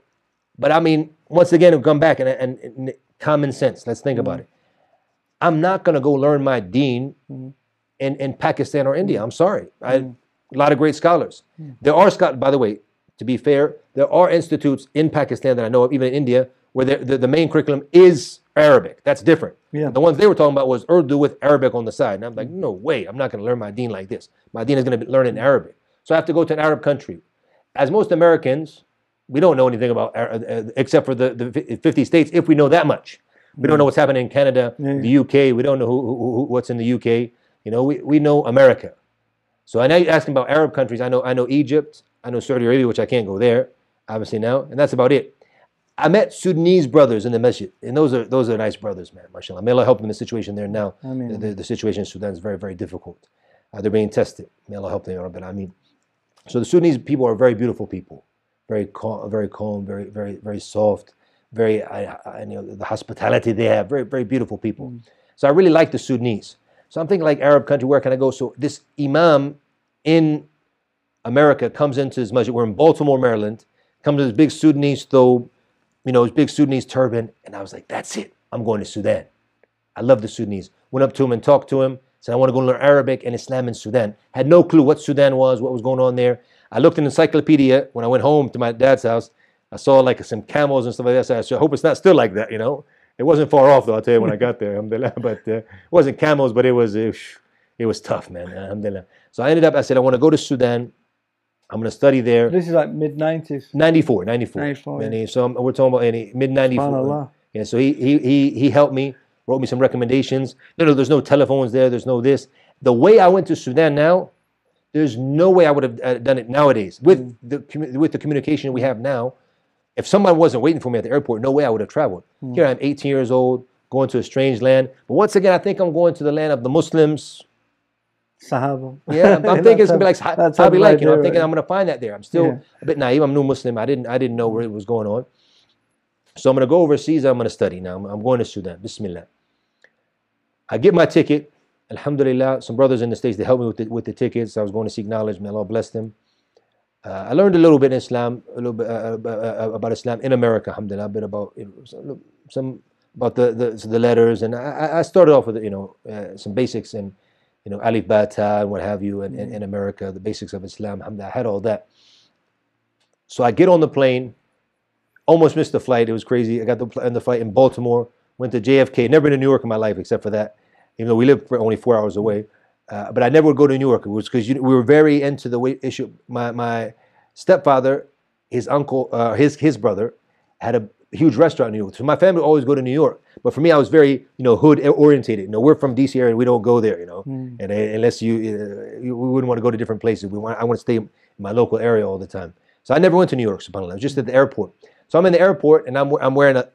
but I mean, once again, it'll come back and, and, and common sense. Let's think about it. I'm not going to go learn my deen in, in Pakistan or India. I'm sorry. I, hmm. a lot of great scholars. Hmm. There are scholars, by the way, to be fair, there are institutes in Pakistan that I know of, even in India, where the, the, main curriculum is Arabic. That's different. Yeah. The ones they were talking about was Urdu with Arabic on the side. And I'm like, no way, I'm not going to learn my deen like this. My deen is going to learn in Arabic. So I have to go to an Arab country. As most Americans, we don't know anything about, Ar- uh, uh, except for the, the 50 states, if we know that much. We don't hmm. know what's happening in Canada, Yeah. the UK. We don't know who, who, who, what's in the UK. You know, we, we know America. So I know you're asking about Arab countries. I know I know Egypt. I know Saudi Arabia, which I can't go there, obviously now, and that's about it. I met Sudanese brothers in the masjid, and those are those are nice brothers, man. Mashallah. May Allah help them in the situation there now. Ameen. The, the, the situation in Sudan is very very difficult. Uh, they're being tested. May Allah help them, Ya Rabbil Ameen. So the Sudanese people are very beautiful people, very calm, very calm, very very very soft, very I, I, you know the hospitality they have, very very beautiful people. So I really like the Sudanese. So like Arab country, where can I go? So this imam in America comes into his masjid. We're in Baltimore, Maryland. Comes with his big Sudanese thobe, you know, his big Sudanese turban, and I was like, that's it. I'm going to Sudan. I love the Sudanese. Went up to him and talked to him. Said, I want to go learn Arabic and Islam in Sudan. Had no clue what Sudan was, what was going on there. I looked in the encyclopedia when I went home to my dad's house. I saw like some camels and stuff like that. So I hope it's not still like that, you know. It wasn't far off though. I'll tell you when I got there, alhamdulillah. But uh, it wasn't camels, but it was it, it was tough, man. Alhamdulillah. So I ended up. I said, I want to go to Sudan. I'm going to study there. This is like mid 90s. 94, 94. 94, yeah. He- so I'm- we're talking about any mid 94. Yeah, so he, he he he helped me, wrote me some recommendations. No, no, there's no telephones there. There's no this. The way I went to Sudan now, there's no way I would have uh, done it nowadays with Mm. the with the communication we have now. If someone wasn't waiting for me at the airport, no way I would have traveled. Mm. Here I'm 18 years old, going to a strange land. But once again, I think I'm going to the land of the Muslims. Sahaba. Yeah, I'm, I'm thinking it's gonna be like be like. You know, I'm thinking right? I'm gonna find that there. I'm still Yeah. a bit naive. I'm new Muslim. I didn't I didn't know where it was going on. So I'm gonna go overseas. I'm gonna study now. I'm, I'm going to Sudan. Bismillah. I get my ticket. Alhamdulillah. Some brothers in the states they helped me with the, with the tickets. I was going to seek knowledge. May Allah bless them. Uh, I learned a little bit in Islam, a little bit uh, uh, about Islam in America. Alhamdulillah, a bit about you know, some, about the, the the letters, and I, I- started off with you know uh, some basics and you know alif ba ta and what have you, and in, America the basics of Islam. I had all that. So I get on the plane, almost missed the flight. It was crazy. I got the, on the flight in Baltimore, went to JFK. Never been to New York in my life except for that, even though we live for only four hours away. Uh, but I never would go to New York. It was because we were very into the way issue. My my stepfather, his uncle, uh, his his brother, had a huge restaurant in New York. So my family would always go to New York. But for me, I was very you know hood orientated. You know, we're from DC area. We don't go there. You know, and uh, unless you, uh, you we wouldn't want to go to different places. We want I want to stay in my local area all the time. So I never went to New York. Subhanallah, I was just at the airport. So I'm in the airport and I'm I'm wearing a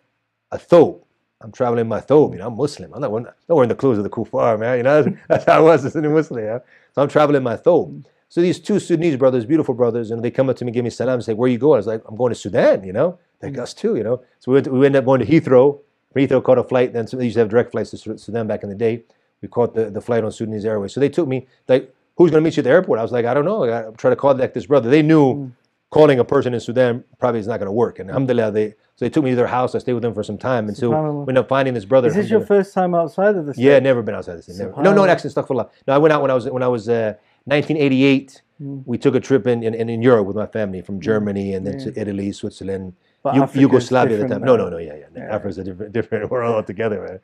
a thobe. I'm traveling my thobe. You know, I'm Muslim. I'm not wearing, not wearing the clothes of the kuffar, man. You know, that's how I was as a Muslim. Yeah? So I'm traveling my thobe. Mm. So these two Sudanese brothers, beautiful brothers, and they come up to me, give me salam, and say, "Where are you going?" I was like, "I'm going to Sudan." You know, like mm. us too. You know. So we went, we ended up going to Heathrow. From Heathrow, caught a flight. Then they used to have direct flights to Sudan back in the day. We caught the, the flight on Sudanese Airways. So they took me like, "Who's going to meet you at the airport?" I was like, "I don't know. I to try to contact this brother." They knew mm. calling a person in Sudan probably is not going to work. And alhamdulillah, they so they took me to their house. I stayed with them for some time until we ended up finding this brother. Is this your first time outside of the city? Yeah, never been outside the state. Never. No, no, actually, astaghfirullah. No, I went out when I was when I was uh, 1988. Mm. We took a trip in, in, in Europe with my family from Germany and then Yeah. to Italy, Switzerland, Africa's Yugoslavia at the time. different No, no, no, yeah, yeah. Yeah. Africa's a different different world altogether, man.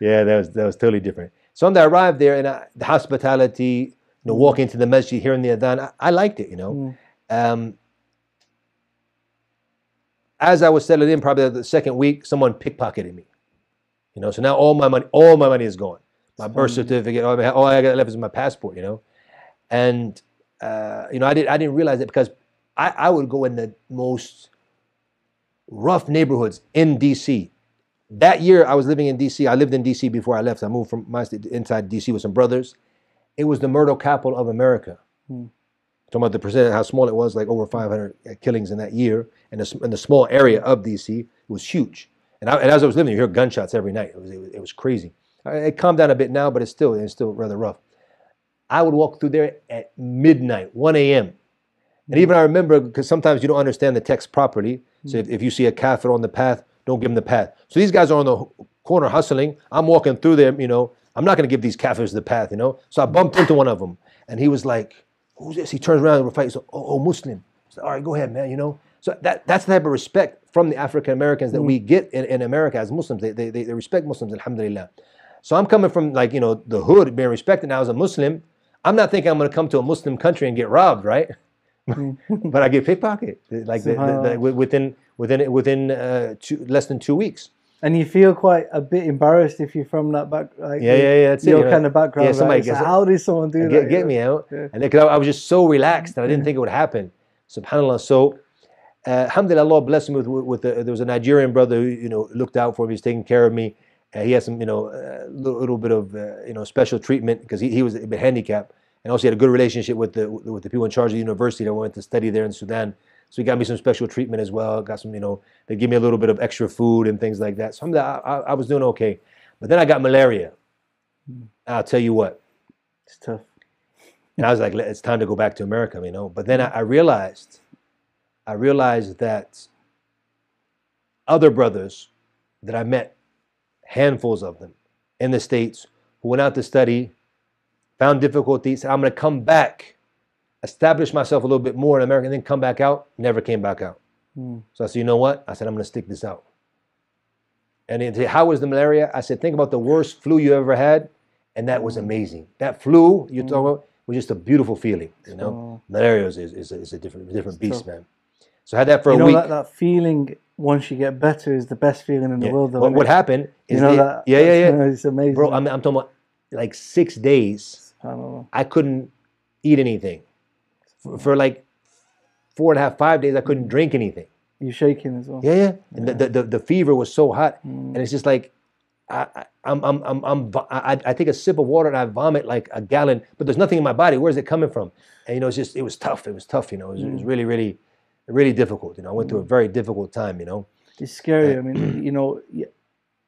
Yeah, that was that was totally different. So when I arrived there and I, the hospitality, you know, walking into the masjid, hearing the adhan, I, I liked it, you know. Mm. Um, as I was settling in, probably the second week, someone pickpocketed me. You know, so now all my money, all my money is gone. My birth certificate, all, I- all I got left is my passport. You know, and uh, you know, I didn't I didn't realize it because I, I would go in the most rough neighborhoods in DC. That year, I was living in DC. I lived in DC before I left. I moved from my state inside DC with some brothers. It was the murder capital of America. Hmm. Talking about the percent, how small it was, like over 500 killings in that year, and the, the small area of DC, it was huge. And, I, and as I was living, you hear gunshots every night. It was, it was, it was crazy. Uh, It calmed down a bit now, but it's still it's still rather rough. I would walk through there at midnight, 1 a.m. And even I remember, because sometimes you don't understand the text properly. So if, if you see a kafir on the path, don't give him the path. So these guys are on the corner hustling. I'm walking through there, you know. I'm not going to give these kafirs the path, you know. So I bumped into one of them, and he was like, "Who's this?" He turns around and we're fighting. So, oh, oh, Muslim. All right, go ahead, man. You know. So that that's the type of respect from the African Americans that we get in, in America as Muslims. They, they, they they respect Muslims, alhamdulillah. So I'm coming from like you know the hood, being respected now as a Muslim. I'm not thinking I'm going to come to a Muslim country and get robbed, right? but I get pickpocketed like the, the, the, within within within uh, two, less than two weeks. And you feel quite a bit embarrassed if you're from that back, like Yeah, yeah, yeah. That's it, your you know. kind of background. Yeah, right? somebody It's gets like, how did someone do that? get, get me out. Yeah. And then, 'cause I, I was just so relaxed that I didn't think it would happen. Subhanallah. So, uh, alhamdulillah, Allah blessed me with, with, with the, there was a Nigerian brother who, you know, looked out for me, was taking care of me. Uh, he had some, you know, a little, little bit of, uh, you know, special treatment because he, he was a bit handicapped. And also he had a good relationship with the, with the people in charge of the university that went to study there in Sudan. So he got me some special treatment as well. Got some, you know, they give me a little bit of extra food and things like that. So I, I, I was doing okay. But then I got malaria. Hmm. I'll tell you what, It's tough. and I was like, it's time to go back to America, you know. But then I, I realized, I realized that other brothers that I met, handfuls of them in the States, who went out to study, found difficulties, said, I'm going to come back, establish myself a little bit more in America, and then come back out, never came back out. Mm. So I said, you know what? I said, I'm going to stick this out. And he said, how was the malaria? I said, think about the worst flu you ever had. And that was amazing. That flu you're talking about was just a beautiful feeling. You know, malaria is, is, is a different different beast, tough. man. So I had that for You a know week. that, that feeling once you get better is the best feeling in the Yeah. world. Though, what, what happened is You know they- that? yeah, yeah, yeah. It's amazing. Bro, I'm, I'm talking about like six days. I don't know. I couldn't eat anything. For, for like four and a half, five days, I couldn't drink anything. You're shaking as well. Yeah, yeah. And the, the, the, fever was so hot, Mm. and it's just like I, I'm, I'm, I'm, I'm, I, I take a sip of water and I vomit like a gallon, but there's nothing in my body. Where's it coming from? And you know, it's just it was tough. It was tough. You know, it was, it Mm. was really, really, really difficult. You know, I went through a very difficult time. You know, It's scary. I mean, you know,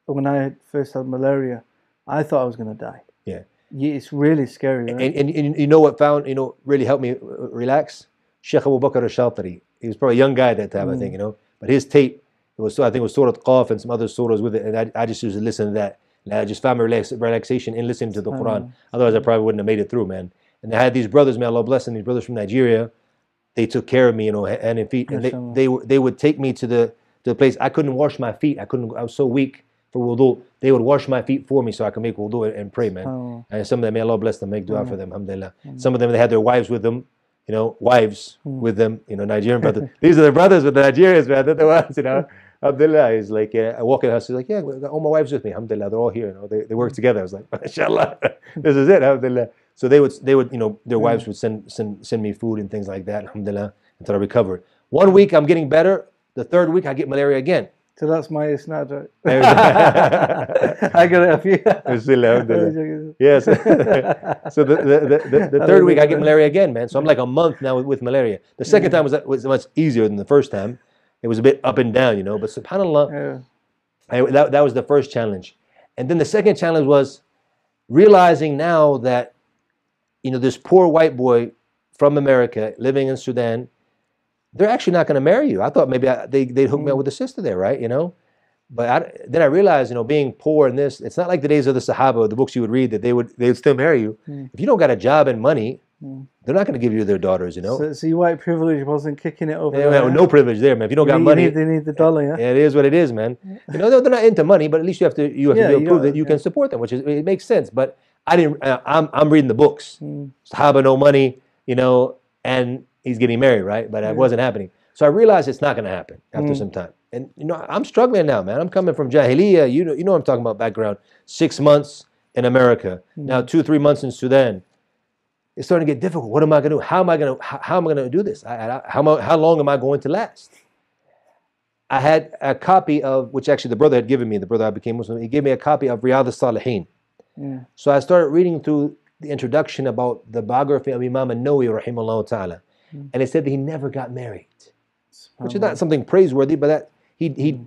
when I first had malaria, I thought I was going to die. Yeah. Yeah, It's really scary. Right? and, and, and you know what found you know really helped me uh, relax? Sheikh Abu Bakr al-Shatri. He was probably a young guy at that time, I think. You know, but his tape it was I think it was Surah Qaf and some other surahs with it, and I, I just used to listen to that. And I just found my relax, relaxation in listening to the Quran. Otherwise, I probably wouldn't have made it through, man. And I had these brothers, may Allah bless them, these brothers from Nigeria. They took care of me, you know, hand and feet, and they, they would- they would take me to the to the place. I couldn't wash my feet. I couldn't. I was so weak for wudu. They would wash my feet for me so I could make wudu and, pray, man. Oh. And some of them, may Allah bless them, make dua for them, alhamdulillah. Some of them, they had their wives with them, you know, wives hmm. with them, you know, Nigerian brothers. These are the brothers with the Nigerians, man. They're the ones, you know. Alhamdulillah. He's like, uh, I walk in the house, he's like, yeah, all my wives with me, alhamdulillah. They're all here, you know, they, they work hmm. together. I was like, mashallah, this is it, alhamdulillah. So they would, they would, you know, their wives hmm. would send, send, send me food and things like that, alhamdulillah, until I recovered. One week, I'm getting better. The third week, I get malaria again. So that's my isnad, right? There we go. I got it a few. Yes. so the, the, the, the, the third week I get malaria again, man. So I'm like a month now with, with malaria. The second time was was much easier than the first time. It was a bit up and down, you know. But subhanallah, Yeah. I, that, that was the first challenge. And then the second challenge was realizing now that, you know, this poor white boy from America living in Sudan, they're actually not going to marry you. I thought maybe I, they, they'd hook me up with a sister there, right? You know? But I, then I realized, you know, being poor in this, it's not like the days of the Sahaba, the books you would read, that they would they would still marry you. Mm. If you don't got a job and money, Mm. they're not going to give you their daughters, you know? So, so your white privilege wasn't kicking it over. They there. have no privilege there, man. If you don't You got need- money, need, they need the dollar, yeah. it is what it is, man. You know, they're, they're not into money, but at least you have to you have Yeah, to be able to prove that you yeah. can support them, which is it makes sense. But I didn't. Uh, I'm I'm reading the books. Mm. Sahaba no money, you know, and he's getting married, right? But Yeah. it wasn't happening. So I realized it's not going to happen after Mm. some time. And you know, I'm struggling now, man. I'm coming from Jahiliyyah. You know, you know what I'm talking about background. Six months in America, Mm. now two, three months in Sudan. It's starting to get difficult. What am I going to do? How am I going to? How, how am I going to do this? I, I, how, how long am I going to last? I had a copy of, which actually the brother had given me. The brother I became Muslim. He gave me a copy of Riyadh al-Salihin. Mm. So I started reading through the introduction about the biography of Imam an-Nawawi rahimahullah ta'ala. Mm. And it said that he never got married, which is not something praiseworthy, but that he, he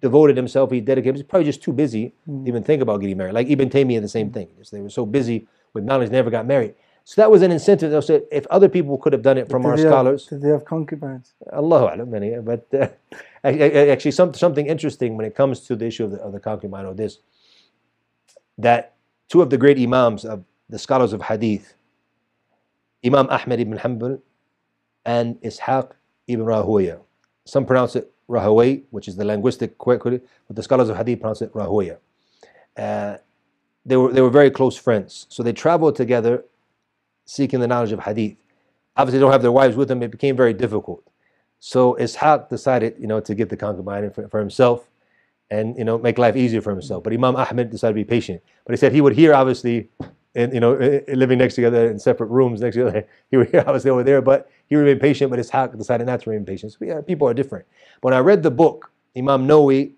devoted himself, he dedicated, he was probably just too busy Mm. to even think about getting married. Like Ibn Taymiyyah, the same thing. Just they were so busy with knowledge, they never got married. So that was an incentive. They'll say, if other people could have done it from Did our they have- scholars, Did they have concubines? Allahu alam, many, but uh, ac- ac- actually some, something interesting when it comes to the issue of the, of the concubine or this, that two of the great imams of the scholars of hadith, Imam Ahmad ibn Hanbal and Ishaq ibn Rahuya. Some pronounce it Rahaway, which is the linguistic quality, but the scholars of hadith pronounce it Rahuya. Uh, they were they were very close friends, so they traveled together, seeking the knowledge of hadith. Obviously, they don't have their wives with them. It became very difficult. So Ishaq decided, you know, to get the concubine for, for himself, and you know, make life easier for himself. But Imam Ahmed decided to be patient. But he said he would hear, obviously, and you know, eh, eh, living next together in separate rooms next to each other, he hear obviously over there. But he remained patient. But Ishaq decided not to remain patient. So yeah, people are different. When I read the book, Imam Nawawi,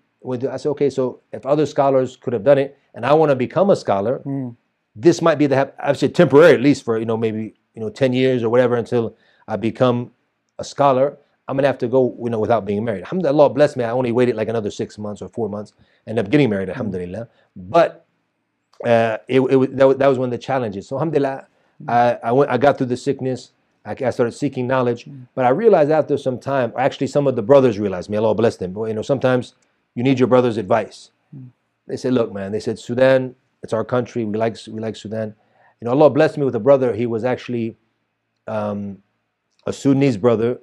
I said, okay, so if other scholars could have done it, and I want to become a scholar, Mm. this might be the I said temporary, at least for you know maybe you know ten years or whatever until I become a scholar. I'm gonna have to go you know without being married. Alhamdulillah, Allah bless me. I only waited like another six months or four months, ended up getting married. Alhamdulillah. But uh, it, it was, that, was, that was one of the challenges. So alhamdulillah, I, I went I got through the sickness. I, I started seeking knowledge, but I realized after some time, actually some of the brothers realized, may Allah bless them. But you know sometimes you need your brother's advice. They said, look, man. They said Sudan, it's our country. We like we like Sudan. You know, Allah blessed me with a brother. He was actually um, a Sudanese brother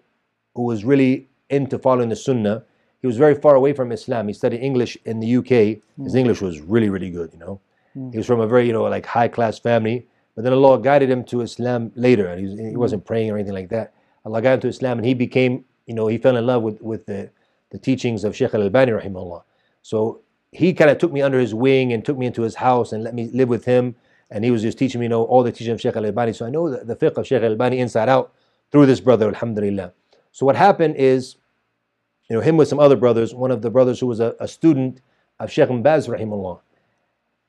who was really into following the Sunnah. He was very far away from Islam. He studied English in the UK. His English was really, really good. You know, Mm. he was from a very you know like high class family. But then Allah guided him to Islam later, and he, was, he mm. wasn't praying or anything like that. Allah guided him to Islam, and he became you know he fell in love with with the the teachings of Sheikh Al Albani rahimahullah. So he kind of took me under his wing and took me into his house and let me live with him. And he was just teaching me, you know, all the teachings of Sheikh Al Albani. So I know the, the fiqh of Sheikh Al Albani inside out through this brother, Alhamdulillah. So what happened is, you know, him with some other brothers, one of the brothers who was a, a student of Sheikh Ibn Baz, rahimahullah.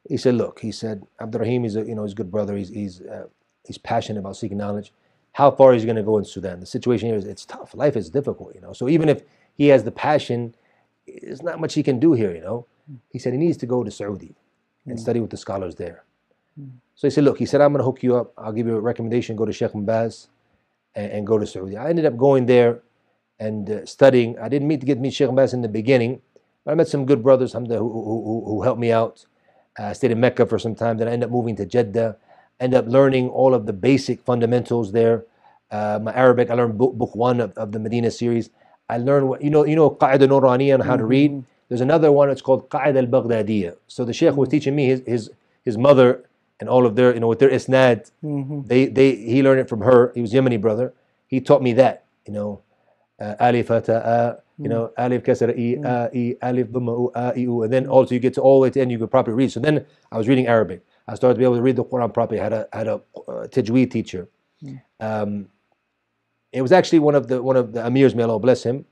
He said, look, he said, Abdurrahim is a, you know, he's a good brother. He's, he's, uh, he's passionate about seeking knowledge. How far is he going to go in Sudan? The situation here is, it's tough. Life is difficult, you know. So even if he has the passion, there's not much he can do here, you know. He said he needs to go to Saudi and study with the scholars there. So he said, look, he said, I'm going to hook you up. I'll give you a recommendation. Go to Sheikh Ibn Baz and, and go to Saudi. I ended up going there and uh, studying. I didn't meet to get meet Sheikh Ibn Baz in the beginning, but I met some good brothers who, who, who, who helped me out. Uh, I stayed in Mecca for some time. Then I ended up moving to Jeddah. Ended up learning all of the basic fundamentals there. Uh, my Arabic, I learned book, book one of, of the Medina series. I learned what you know, you know, Qa'id al-Nuraniya and how to read. There's another one. It's called Qa'id al-Baghdadiyya. So the Sheikh was teaching me his his his mother and all of their you know with their isnad. Mm-hmm. They they he learned it from her. He was Yemeni brother. He taught me that. You know, uh, alif ta You know, alif kasra e a e alif dhamma u a e u, and then also you get to all the way to the end. You could properly read. So then I was reading Arabic. I started to be able to read the Quran properly. I had a had a uh, tajweed teacher. Um, it was actually one of the one of the amirs, may Allah bless him.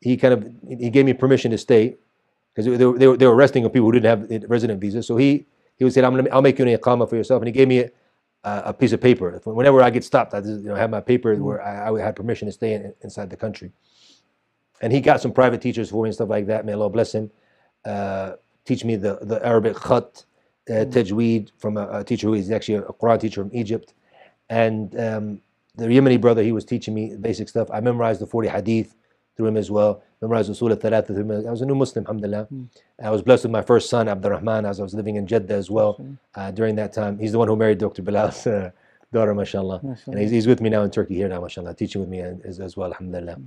He kind of he gave me permission to stay because they were, they were they were arresting people who didn't have resident visas. So he he would say, "I'm gonna I'll make you an iqama for yourself," and he gave me a, a piece of paper. Whenever I get stopped, I just you know have my paper where I, I had permission to stay in, inside the country. And he got some private teachers for me and stuff like that. May Allah bless him. uh, teach me the, the Arabic khat, uh, tajweed from a, a teacher who is actually a Quran teacher from Egypt. And um, the Yemeni brother, he was teaching me basic stuff. I memorized the 40 hadith through him as well. Memorized Usul al-Thalatha through him. I was a new Muslim, alhamdulillah. I was blessed with my first son, Abdurrahman, as I was living in Jeddah as well uh, during that time. He's the one who married Dr. Bilal's uh, daughter, mashallah. And he's, he's with me now in Turkey here now, mashallah, teaching with me as, as well, alhamdulillah.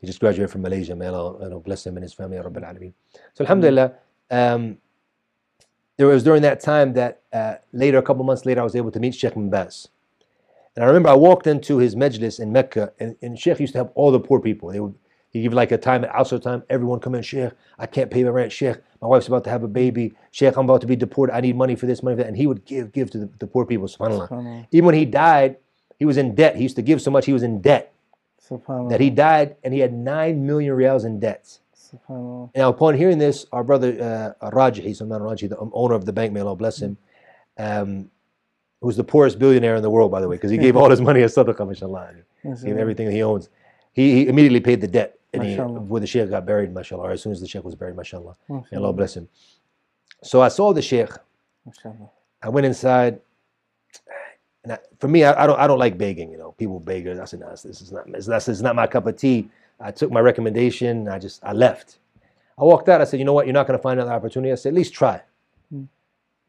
He just graduated from Malaysia. May Allah you know, bless him and his family, ya Rabbil Alameen. So, alhamdulillah, um, there was during that time that uh, later, a couple months later, I was able to meet Sheikh Ibn Baz. And I remember I walked into his majlis in Mecca, and, and Sheikh used to help all the poor people. They would he give like a time at Asr time, everyone come in, Sheikh, I can't pay my rent, Sheikh, my wife's about to have a baby, Sheikh, I'm about to be deported, I need money for this, money for that. And he would give, give to the, the poor people. SubhanAllah. Even when he died, he was in debt. He used to give so much, he was in debt. That he died and he had nine million riyals in debts. Now, upon hearing this, our brother uh, Rajhi, Salman Rajhi, the owner of the bank, may Allah bless him, um, who's the poorest billionaire in the world, by the way, because he gave all his money as sadaqah, mashallah. Yes, Gave everything that he owns. He, he immediately paid the debt. And he, before the sheikh got buried, mashallah, or as soon as the sheikh was buried, mashallah. May Allah bless him. So I saw the sheikh. Mashallah. I went inside. I, for me, I, I don't I don't like begging. You know, people beg. I said, no, this is not this, this is not my cup of tea. I took my recommendation. I just I left. I walked out. I said, you know what? You're not going to find another opportunity. I said, at least try.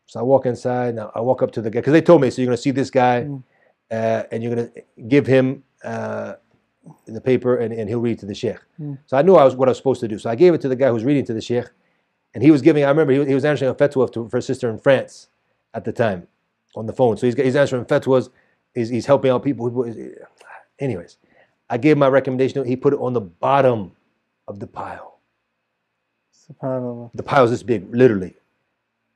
So I walk inside. Now I walk up to the guy because they told me, so you're going to see this guy, uh, and you're going to give him uh, the paper, and, and he'll read to the sheikh. So I knew I was what I was supposed to do. So I gave it to the guy who was reading to the sheikh, and he was giving. I remember he, was- he was answering a fatwa to, for a sister in France at the time on the phone. So he's, he's answering fatwas. He's, he's helping out people. Anyways, I gave my recommendation. He put it on the bottom of the pile. SubhanAllah. The pile's this big, literally.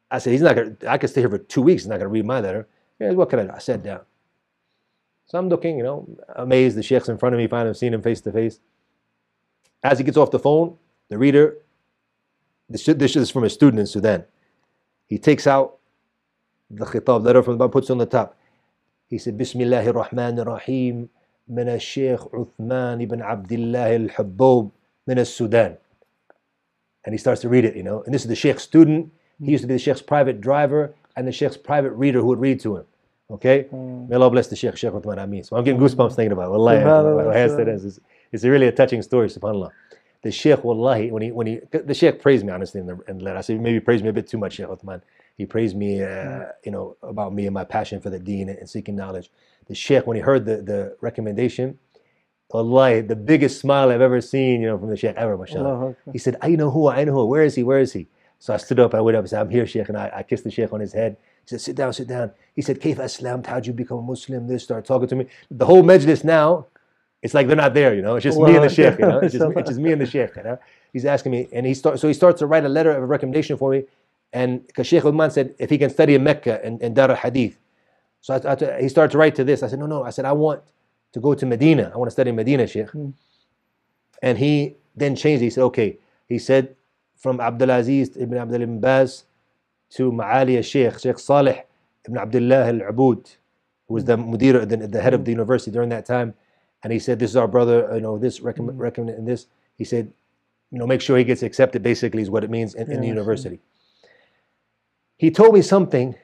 I said, he's not gonna. I could stay here for two weeks. He's not gonna read my letter. Yeah, what can I do? I sat down. So I'm looking, you know, amazed. The sheikh's in front of me. Finally, I've him face to face. As he gets off the phone, the reader. This this is from a student in Sudan. He takes out the khitab letter from the bottom, puts it on the top. He said, Bismillahir Rahmanir Rahim, من الشيخ عثمان ibn Abdullah al-Habbob من السودان. And he starts to read it, you know. And this is the sheikh's student. He used to be the sheikh's private driver and the sheikh's private reader who would read to him. Okay? May Allah bless the sheikh, Sheikh Uthman Amin. So I'm getting goosebumps thinking about it. Wallahi, Subhanallah, my hands to this. It's, it's really a touching story, subhanAllah. The sheikh, wallahi, when he, when he, the sheikh praised me honestly in the, in the letter. I said, maybe he praised me a bit too much, Sheikh Uthman. He praised me, uh, you know, about me and my passion for the deen and seeking knowledge. The sheikh, when he heard the, the recommendation, wallahi, the biggest smile I've ever seen, you know, from the sheikh ever, mashallah. He said, I know who, I know who. Where is he? Where is he? So I stood up, I went up and said, I'm here, Sheikh. And I, I kissed the Sheikh on his head. He said, Sit down, sit down. He said, Kaif Aslam, how'd you become a Muslim? This start talking to me. The whole majlis now, it's like they're not there, you know. It's just me and the Sheikh, you know. It's just, it's just me and the Sheikh, you know. He's asking me, and he starts so he starts to write a letter of recommendation for me. And because Sheikh Uthman said if he can study in Mecca and, and Dar al Hadith. So I, I- he started to write to this. I said, No, no. I said, I want to go to Medina. I want to study in Medina, Sheikh. Hmm. And he then changed. it. He said, okay. He said, from Abdulaziz ibn Abdul ibn Baz to Ma'ali al-Sheikh, Sheikh Salih ibn Abdullah al-Abud, who was the hmm. mudir, the, the head of the hmm. university during that time. And he said, this is our brother, you know, this recommend, recommend and this. He said, you know, make sure he gets accepted, basically, is what it means in, in the Yeah, university. He told me something.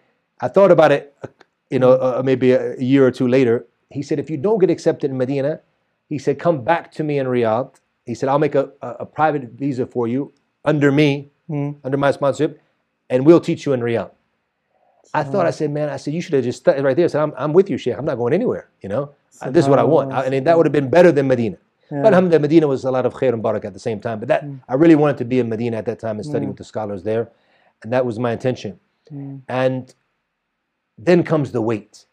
I thought about it, uh, you know, uh, maybe a year or two later. He said, if you don't get accepted in Medina, he said, come back to me in Riyadh. He said, I'll make a, a, a private visa for you under me, under my sponsorship, and we'll teach you in Riyadh. I thought, I said, man, I said, you should have just studied right there. I said, I'm, I'm with you, Sheikh. I'm not going anywhere, you know. Uh, This is what I want. I, and that would have been better than Medina. But alhamdulillah, Medina was a lot of khair and barak at the same time. But that I really wanted to be in Medina at that time and study with the scholars there. And that was my intention. Mm. And then comes the wait.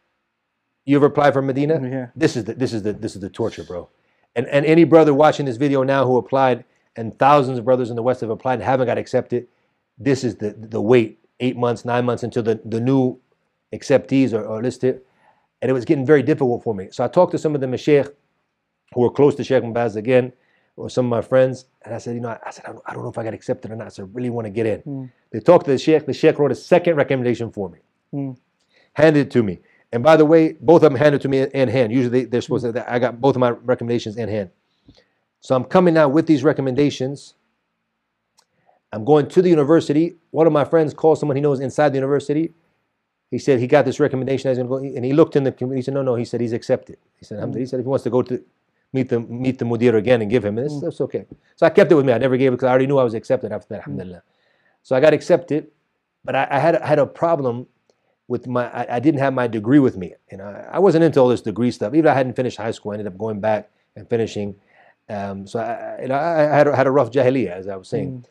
You ever apply for Medina? Yeah. This is the this is the this is the torture, bro. And and any brother watching this video now who applied, and thousands of brothers in the West have applied and haven't got accepted, this is the the wait. Eight months, nine months until the, the new acceptees are, are listed. And it was getting very difficult for me. So I talked to some of the mashaykh who were close to Sheikh Ibn Baz again, or some of my friends, and I said, you know, I said, I don't, I don't know if I got accepted or not. So I really want to get in. Hmm. They talked to the Sheikh. The Sheikh wrote a second recommendation for me hmm. handed it to me. And by the way, both of them handed it to me in hand. Usually they're supposed hmm. to, I got both of my recommendations in hand. So I'm coming now with these recommendations. I'm going to the university. One of my friends called someone he knows inside the university. He said he got this recommendation. I was going to go, and he looked in the community. He said, "No, no." He said he's accepted. He said, "Alhamdulillah." He said if he wants to go to meet the meet the mudir again and give him, it's, that's okay. So I kept it with me. I never gave it because I already knew I was accepted after that. Alhamdulillah. So I got accepted, but I, I had I had a problem with my. I, I didn't have my degree with me. You know, I, I wasn't into all this degree stuff. Even I hadn't finished high school, I ended up going back and finishing. Um, so I, you know, I, had a, had a rough jahiliyyah, as I was saying.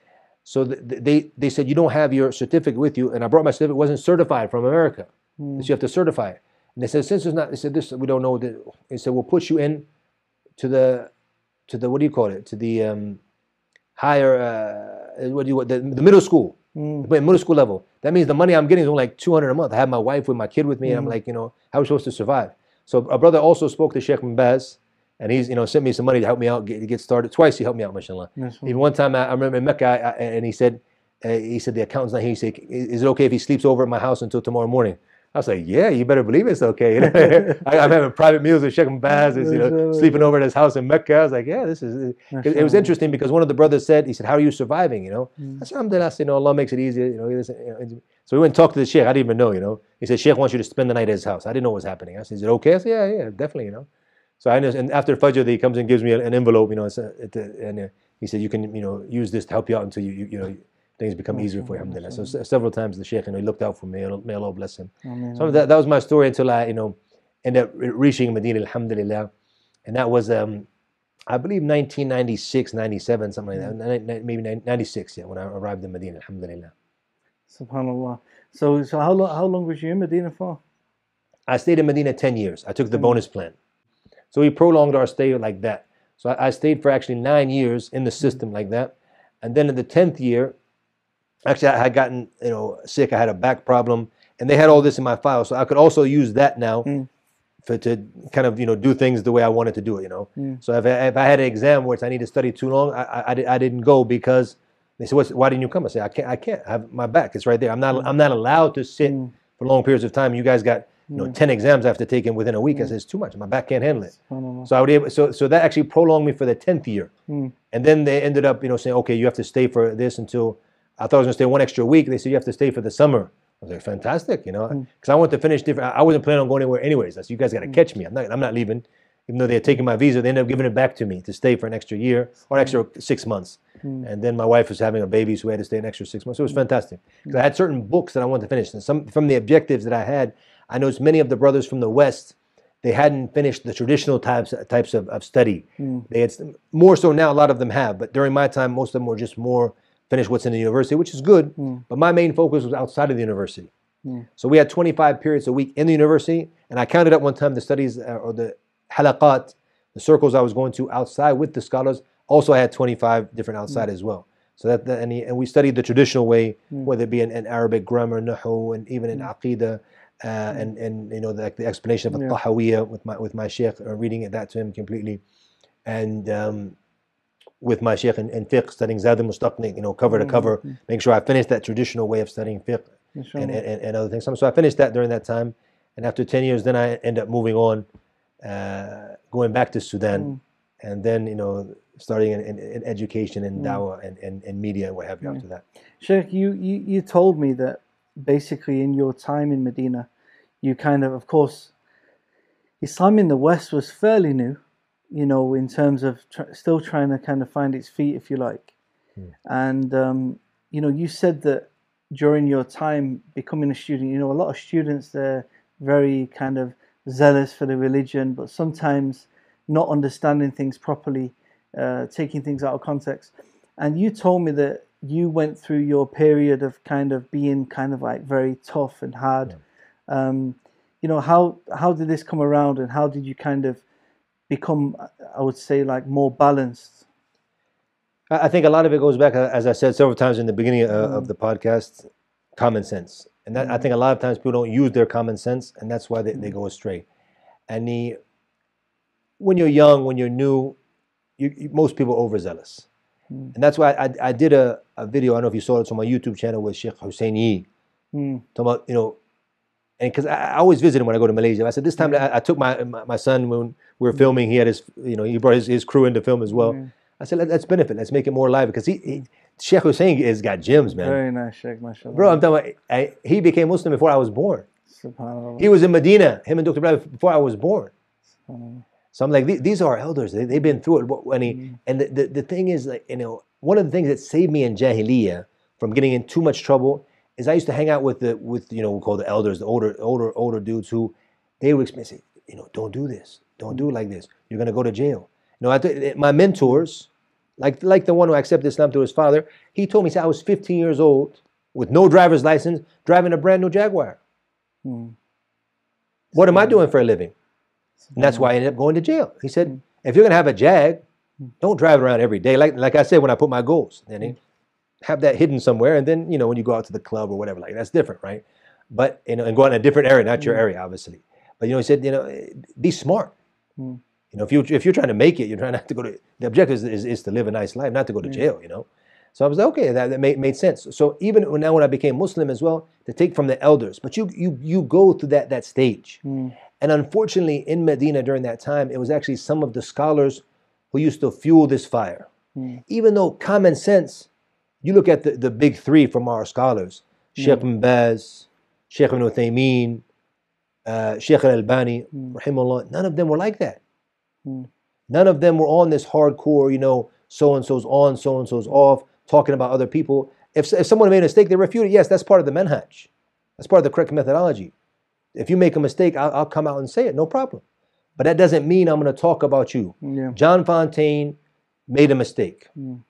So th- th- they they said you don't have your certificate with you, and I brought my certificate. It wasn't certified from America. Mm. So you have to certify it. And they said since it's not, they said this we don't know. The, they said we'll put you in to the to the what do you call it to the um, higher uh, what do you the, the middle school Mm. but middle school level. That means the money I'm getting is only like 200 a month. I have my wife with my kid with me, and I'm like, you know, how are we supposed to survive? So a brother also spoke to Sheikh bin Baz, and he's, you know, sent me some money to help me out get, get started. Twice he helped me out, mashallah. Yes, Even one time, I, I remember in Mecca, I, I- and he said, uh, he said the accountant's not here. He said, is it okay if he sleeps over at my house until tomorrow morning? I was like, yeah, you better believe it's okay. You know? I, I'm having private meals with Sheikh bin Baz, you know, sleeping over at his house in Mecca. I was like, yeah, this is. It, it was interesting because one of the brothers said, he said, how are you surviving? You know, Mm. I said, Alhamdulillah, you know, Allah makes it easier. You know, he doesn't- you know, so we went and talked to the sheikh. I didn't even know, you know. He said, Sheikh wants you to spend the night at his house. I didn't know what was happening. I said, is it okay? I said, yeah, yeah, definitely, you know. So I and after Fajr, he comes and gives me an, envelope, you know, it's a, it, and uh, he said, you can, you know, use this to help you out until you, you, you know, things become easier for you, alhamdulillah. So se- several times the sheikh, you know, he looked out for me. May Allah bless him. So that, that was my story until I, you know, ended up re- reaching Medina, alhamdulillah. And that was, um, I believe, 1996, 97, something like that. Mm. Ni- Maybe 96, yeah, when I arrived in Medina, alhamdulillah. Subhanallah. So, so how long, how long was you in Medina for? I stayed in Medina 10 years. I took the mm. bonus plan. So we prolonged our stay like that. So I, I stayed for actually nine years in the mm. system like that. And then in the 10th year, actually I had gotten, you know, sick. I had a back problem and they had all this in my file. So I could also use that now Mm. for to kind of, you know, do things the way I wanted to do it, you know. Mm. So if I, if I had an exam where it's I need to study too long, I, I, I, didn't go because they said, What's, why didn't you come? I said, I can't, I can't I have my back. It's right there. I'm not, I'm not allowed to sit Mm. for long periods of time. You guys got, you know, 10 exams I have to take in within a week. I said, it's too much. My back can't handle it. So I would able, so so that actually prolonged me for the tenth year, Mm. and then they ended up you know saying okay you have to stay for this until I thought I was gonna stay one extra week. They said you have to stay for the summer. I was like fantastic, you know, mm. because I wanted to finish different. I wasn't planning on going anywhere anyways. I said you guys got to mm. catch me. I'm not I'm not leaving, even though they had taken my visa. They ended up giving it back to me to stay for an extra year or an extra mm. six months. And then my wife was having a baby, so we had to stay an extra six months. So it was fantastic. 'Cause I had certain books that I wanted to finish. And some from the objectives that I had, I noticed many of the brothers from the West they hadn't finished the traditional types types of, of study. They had more so now. A lot of them have, but during my time, most of them were just more finished what's in the university, which is good. But my main focus was outside of the university. So we had 25 periods a week in the university, and I counted up one time the studies uh, or the halaqat, the circles I was going to outside with the scholars. Also, I had 25 different outside as well. So that, that and, he- and we studied the traditional way, whether it be in, in Arabic grammar, nahu, and even in aqidah, uh, and and you know the, like the explanation of Yeah. al-tahawiyya with my with my sheikh, uh, reading it that to him completely, and um, with my sheikh in, in fiqh, studying Zad al-Mustaqni, you know, cover to mm-hmm. cover, make sure I finish that traditional way of studying fiqh and, and, and, and other things. So I finished that during that time, and after ten years, then I end up moving on, uh, going back to Sudan, mm. and then you know starting in, in, in education and dawah and, and, and media and what have you after that. Sheikh, you, you, you told me that basically in your time in Medina, you kind of, of course, Islam in the West was fairly new, you know, in terms of tr- still trying to kind of find its feet, if you like. And, um, you know, you said that during your time becoming a student, you know, a lot of students, they're very kind of zealous for the religion, but sometimes not understanding things properly, uh, taking things out of context. And you told me that you went through your period of kind of being kind of like very tough and hard. Um, you know, how how did this come around, and how did you kind of become, I would say, like more balanced? I think a lot of it goes back, uh, as I said several times in the beginning uh, of the podcast, common sense. And that, I think a lot of times people don't use their common sense, and that's why they, they go astray. And the, when you're young, when you're new, you, you, most people are overzealous. And that's why I, I did a, a video, I don't know if you saw it, on my YouTube channel with Sheikh Hussein Yee, Mm. talking about, you know, and because I, I always visit him when I go to Malaysia. I said, this time I, I took my, my, my son when we were filming, he had his, you know, he brought his, his crew in to film as well. I said, Let, let's benefit, let's make it more live because he, he Sheikh Hussein has got gems, man. Very nice, Sheikh, mashallah. Bro, I'm talking about, I, he became Muslim before I was born. Subhanallah. He was in Medina, him and Dr. Ibrahim, before I was born. So I'm like, these are elders. They, they've been through it. And, he, Mm. and the, the, the thing is, like, you know, one of the things that saved me in Jahiliyyah from getting in too much trouble is I used to hang out with the, with, you know, we call the elders, the older, older, older dudes who they would explain, say, you know, don't do this. Don't do it like this. You're going to go to jail. You know, I th- my mentors, like, like the one who accepted Islam through his father, he told me, he said, I was 15 years old with no driver's license, driving a brand new Jaguar. Hmm. What am I doing for a living? And that's why I ended up going to jail. He said, hmm. if you're gonna have a Jag, hmm. don't drive around every day. Like like I said when I put my goals, then have that hidden somewhere, and then you know when you go out to the club or whatever, like that's different, right? But you know, and go out in a different area, not your area, obviously. But you know, he said, you know, be smart. Mm. You know, if you if you're trying to make it, you're trying not to go to. The objective is, is, is to live a nice life, not to go to jail. You know. So I was like, okay, that, that made, made sense. So even when- now when I became Muslim as well, to take from the elders, but you you you go through that that stage. Hmm. And unfortunately, in Medina during that time, it was actually some of the scholars who used to fuel this fire. Mm. Even though common sense, you look at the, the big three from our scholars Sheikh Ibn Baz, Sheikh Ibn Uthaymeen, uh, Sheikh Al Albani, Mm. rahimahullah, none of them were like that. Mm. None of them were on this hardcore, you know, so and so's on, so and so's off, talking about other people. If, if someone made a mistake, they refute it. Yes, that's part of the manhaj. That's part of the correct methodology. If you make a mistake, I'll, I'll come out and say it, no problem. But that doesn't mean I'm going to talk about you. Yeah. John Fontaine made a mistake. Mm.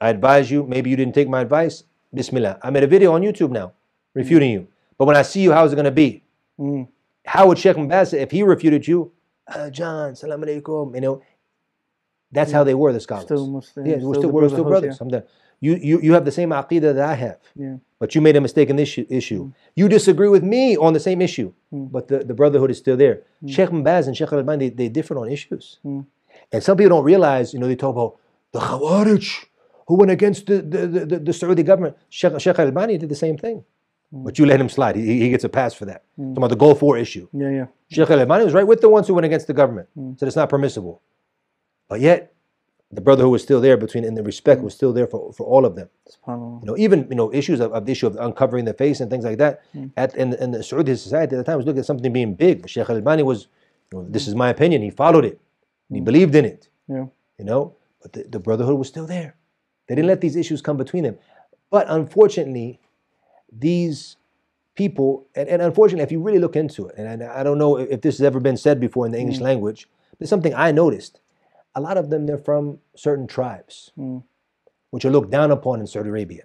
I advise you, maybe you didn't take my advice. Bismillah. I made a video on YouTube now refuting you. But when I see you, how's it going to be? Hmm. How would Sheikh Ibn Baz, if he refuted you, uh, John, salam alaikum, you know, that's how they were, the scholars. Still Muslim. yeah, we're still we're still brothers. Sometimes. You, you, you have the same aqidah that I have, Yeah. but you made a mistake in this issue. issue. You disagree with me on the same issue, Mm. but the, the brotherhood is still there. Sheikh Ibn Baz and Sheikh Al-Albani, they, they different on issues. Mm. And some people don't realize, you know, they talk about the Khawarij who went against the, the, the, the, Saudi government. Sheikh, Sheikh Al-Albani did the same thing. Hmm. But you let him slide. He, he gets a pass for that. Hmm. Talking about the Gulf War issue. Yeah, yeah. Sheikh Al-Albani was right with the ones who went against the government. Mm. Said it's not permissible. But yet, the brotherhood was still there between, and the respect hmm. was still there for, for all of them. SubhanAllah. You know, even you know issues of, of the issue of uncovering the face and things like that. Mm. At in, in the Saudi society at the time was looking at something being big. But Sheikh Al-Albani was, you know, this is my opinion. He followed it. He believed in it. Yeah. You know, but the, the brotherhood was still there. They didn't let these issues come between them. But unfortunately, these people, and, and unfortunately, if you really look into it, and I, I don't know if this has ever been said before in the English language, but it's something I noticed. A lot of them, they're from certain tribes, Mm. which are looked down upon in Saudi Arabia.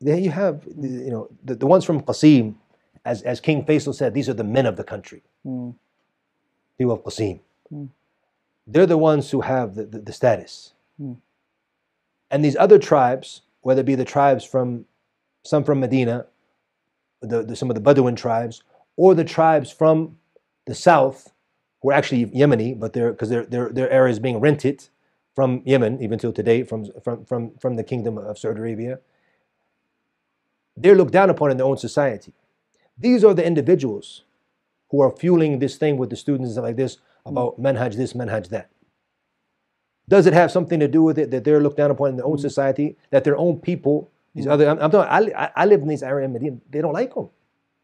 There you have, you know, the, the ones from Qasim, as, as King Faisal said, these are the men of the country Mm. people of Qasim. Mm. They're the ones who have the, the, the status. Mm. And these other tribes, whether it be the tribes from some from Medina, the, the, some of the Bedouin tribes, or the tribes from the south, who are actually Yemeni, but they're because their their their area is being rented from Yemen, even till today, from from from from the kingdom of Saudi Arabia. They're looked down upon in their own society. These are the individuals who are fueling this thing with the students and stuff like this about manhaj this, manhaj that. Does it have something to do with it that they're looked down upon in their own mm-hmm. society, that their own people, these mm-hmm. other, I'm, I'm talking, I, I, live in these areas in Medina, they don't like them.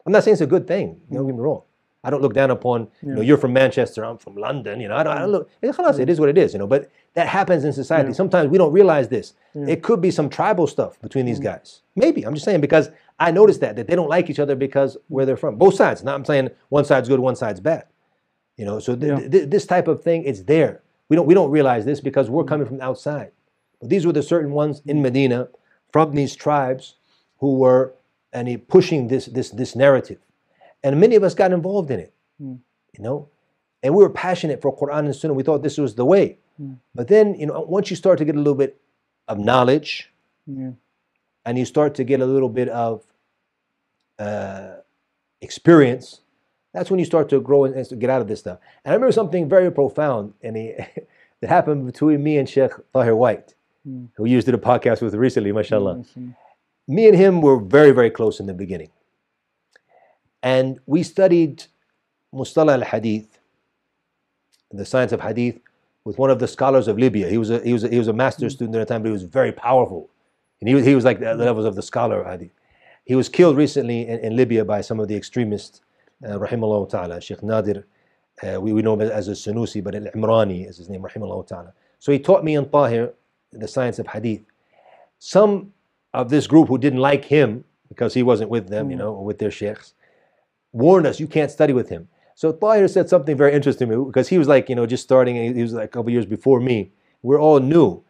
I'm not saying it's a good thing, don't mm-hmm. get me wrong. I don't look down upon, you know, you're from Manchester, I'm from London, you know, I don't, I don't look, it is what it is, you know, but that happens in society. Sometimes we don't realize this. It could be some tribal stuff between these guys. Maybe, I'm just saying, because I noticed that, that they don't like each other because where they're from. Both sides, not I'm saying one side's good, one side's bad. You know, so th- th- this type of thing, it's there. We don't we don't realize this because we're coming from the outside. But these were the certain ones in Medina from these tribes who were and he pushing this this this narrative, and many of us got involved in it. Mm. You know, and we were passionate for Quran and Sunnah. We thought this was the way. Mm. But then you know, once you start to get a little bit of knowledge, Yeah. and you start to get a little bit of uh, experience, that's when you start to grow and, and get out of this stuff. And I remember something very profound, and he, that happened between me and Sheikh Tahir Wyatt, Mm. who you just did a podcast with recently, mashallah. Mm. Me and him were very, very close in the beginning. And we studied Mustalah al Hadith, the science of Hadith, with one of the scholars of Libya. He was a he was a, he was a master student at the time, but he was very powerful, and he was he was like the, levels of the scholar hadith. He was killed recently in, in Libya by some of the extremists, uh, rahimahullah ta'ala, Sheikh Nadir. Uh, we, we know him as a Sanusi, but Al-Imrani is his name, rahimahullah ta'ala. So he taught me in Tahir the science of hadith. Some of this group who didn't like him because he wasn't with them, you know, or with their sheikhs, warned us, you can't study with him. So Tahir said something very interesting to me because he was like, you know, just starting, he was like a couple years before me. We're all new.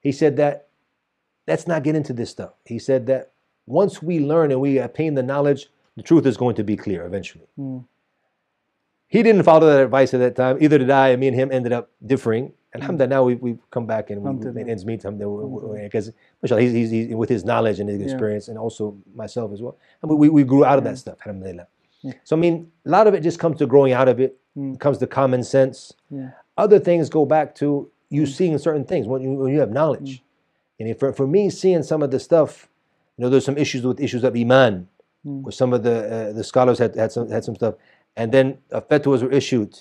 He said that let's not get into this stuff. He said that once we learn and we attain the knowledge, the truth is going to be clear eventually. Mm. He didn't follow that advice at that time. Either did I. And me and him ended up differing. Alhamdulillah, now we, we've come back and we, we made ends meet. Because he's, he's, he's, with his knowledge and his Yeah. experience, and also myself as well. And we, we grew out of that stuff, alhamdulillah. Yeah. So, I mean, a lot of it just comes to growing out of it, Mm. comes to common sense. Yeah. Other things go back to you seeing certain things when you, when you have knowledge. And if, for, for me, seeing some of the stuff, you know, there's some issues with issues of iman, Mm. where some of the uh, the scholars had, had some had some stuff, and then uh, fatwas were issued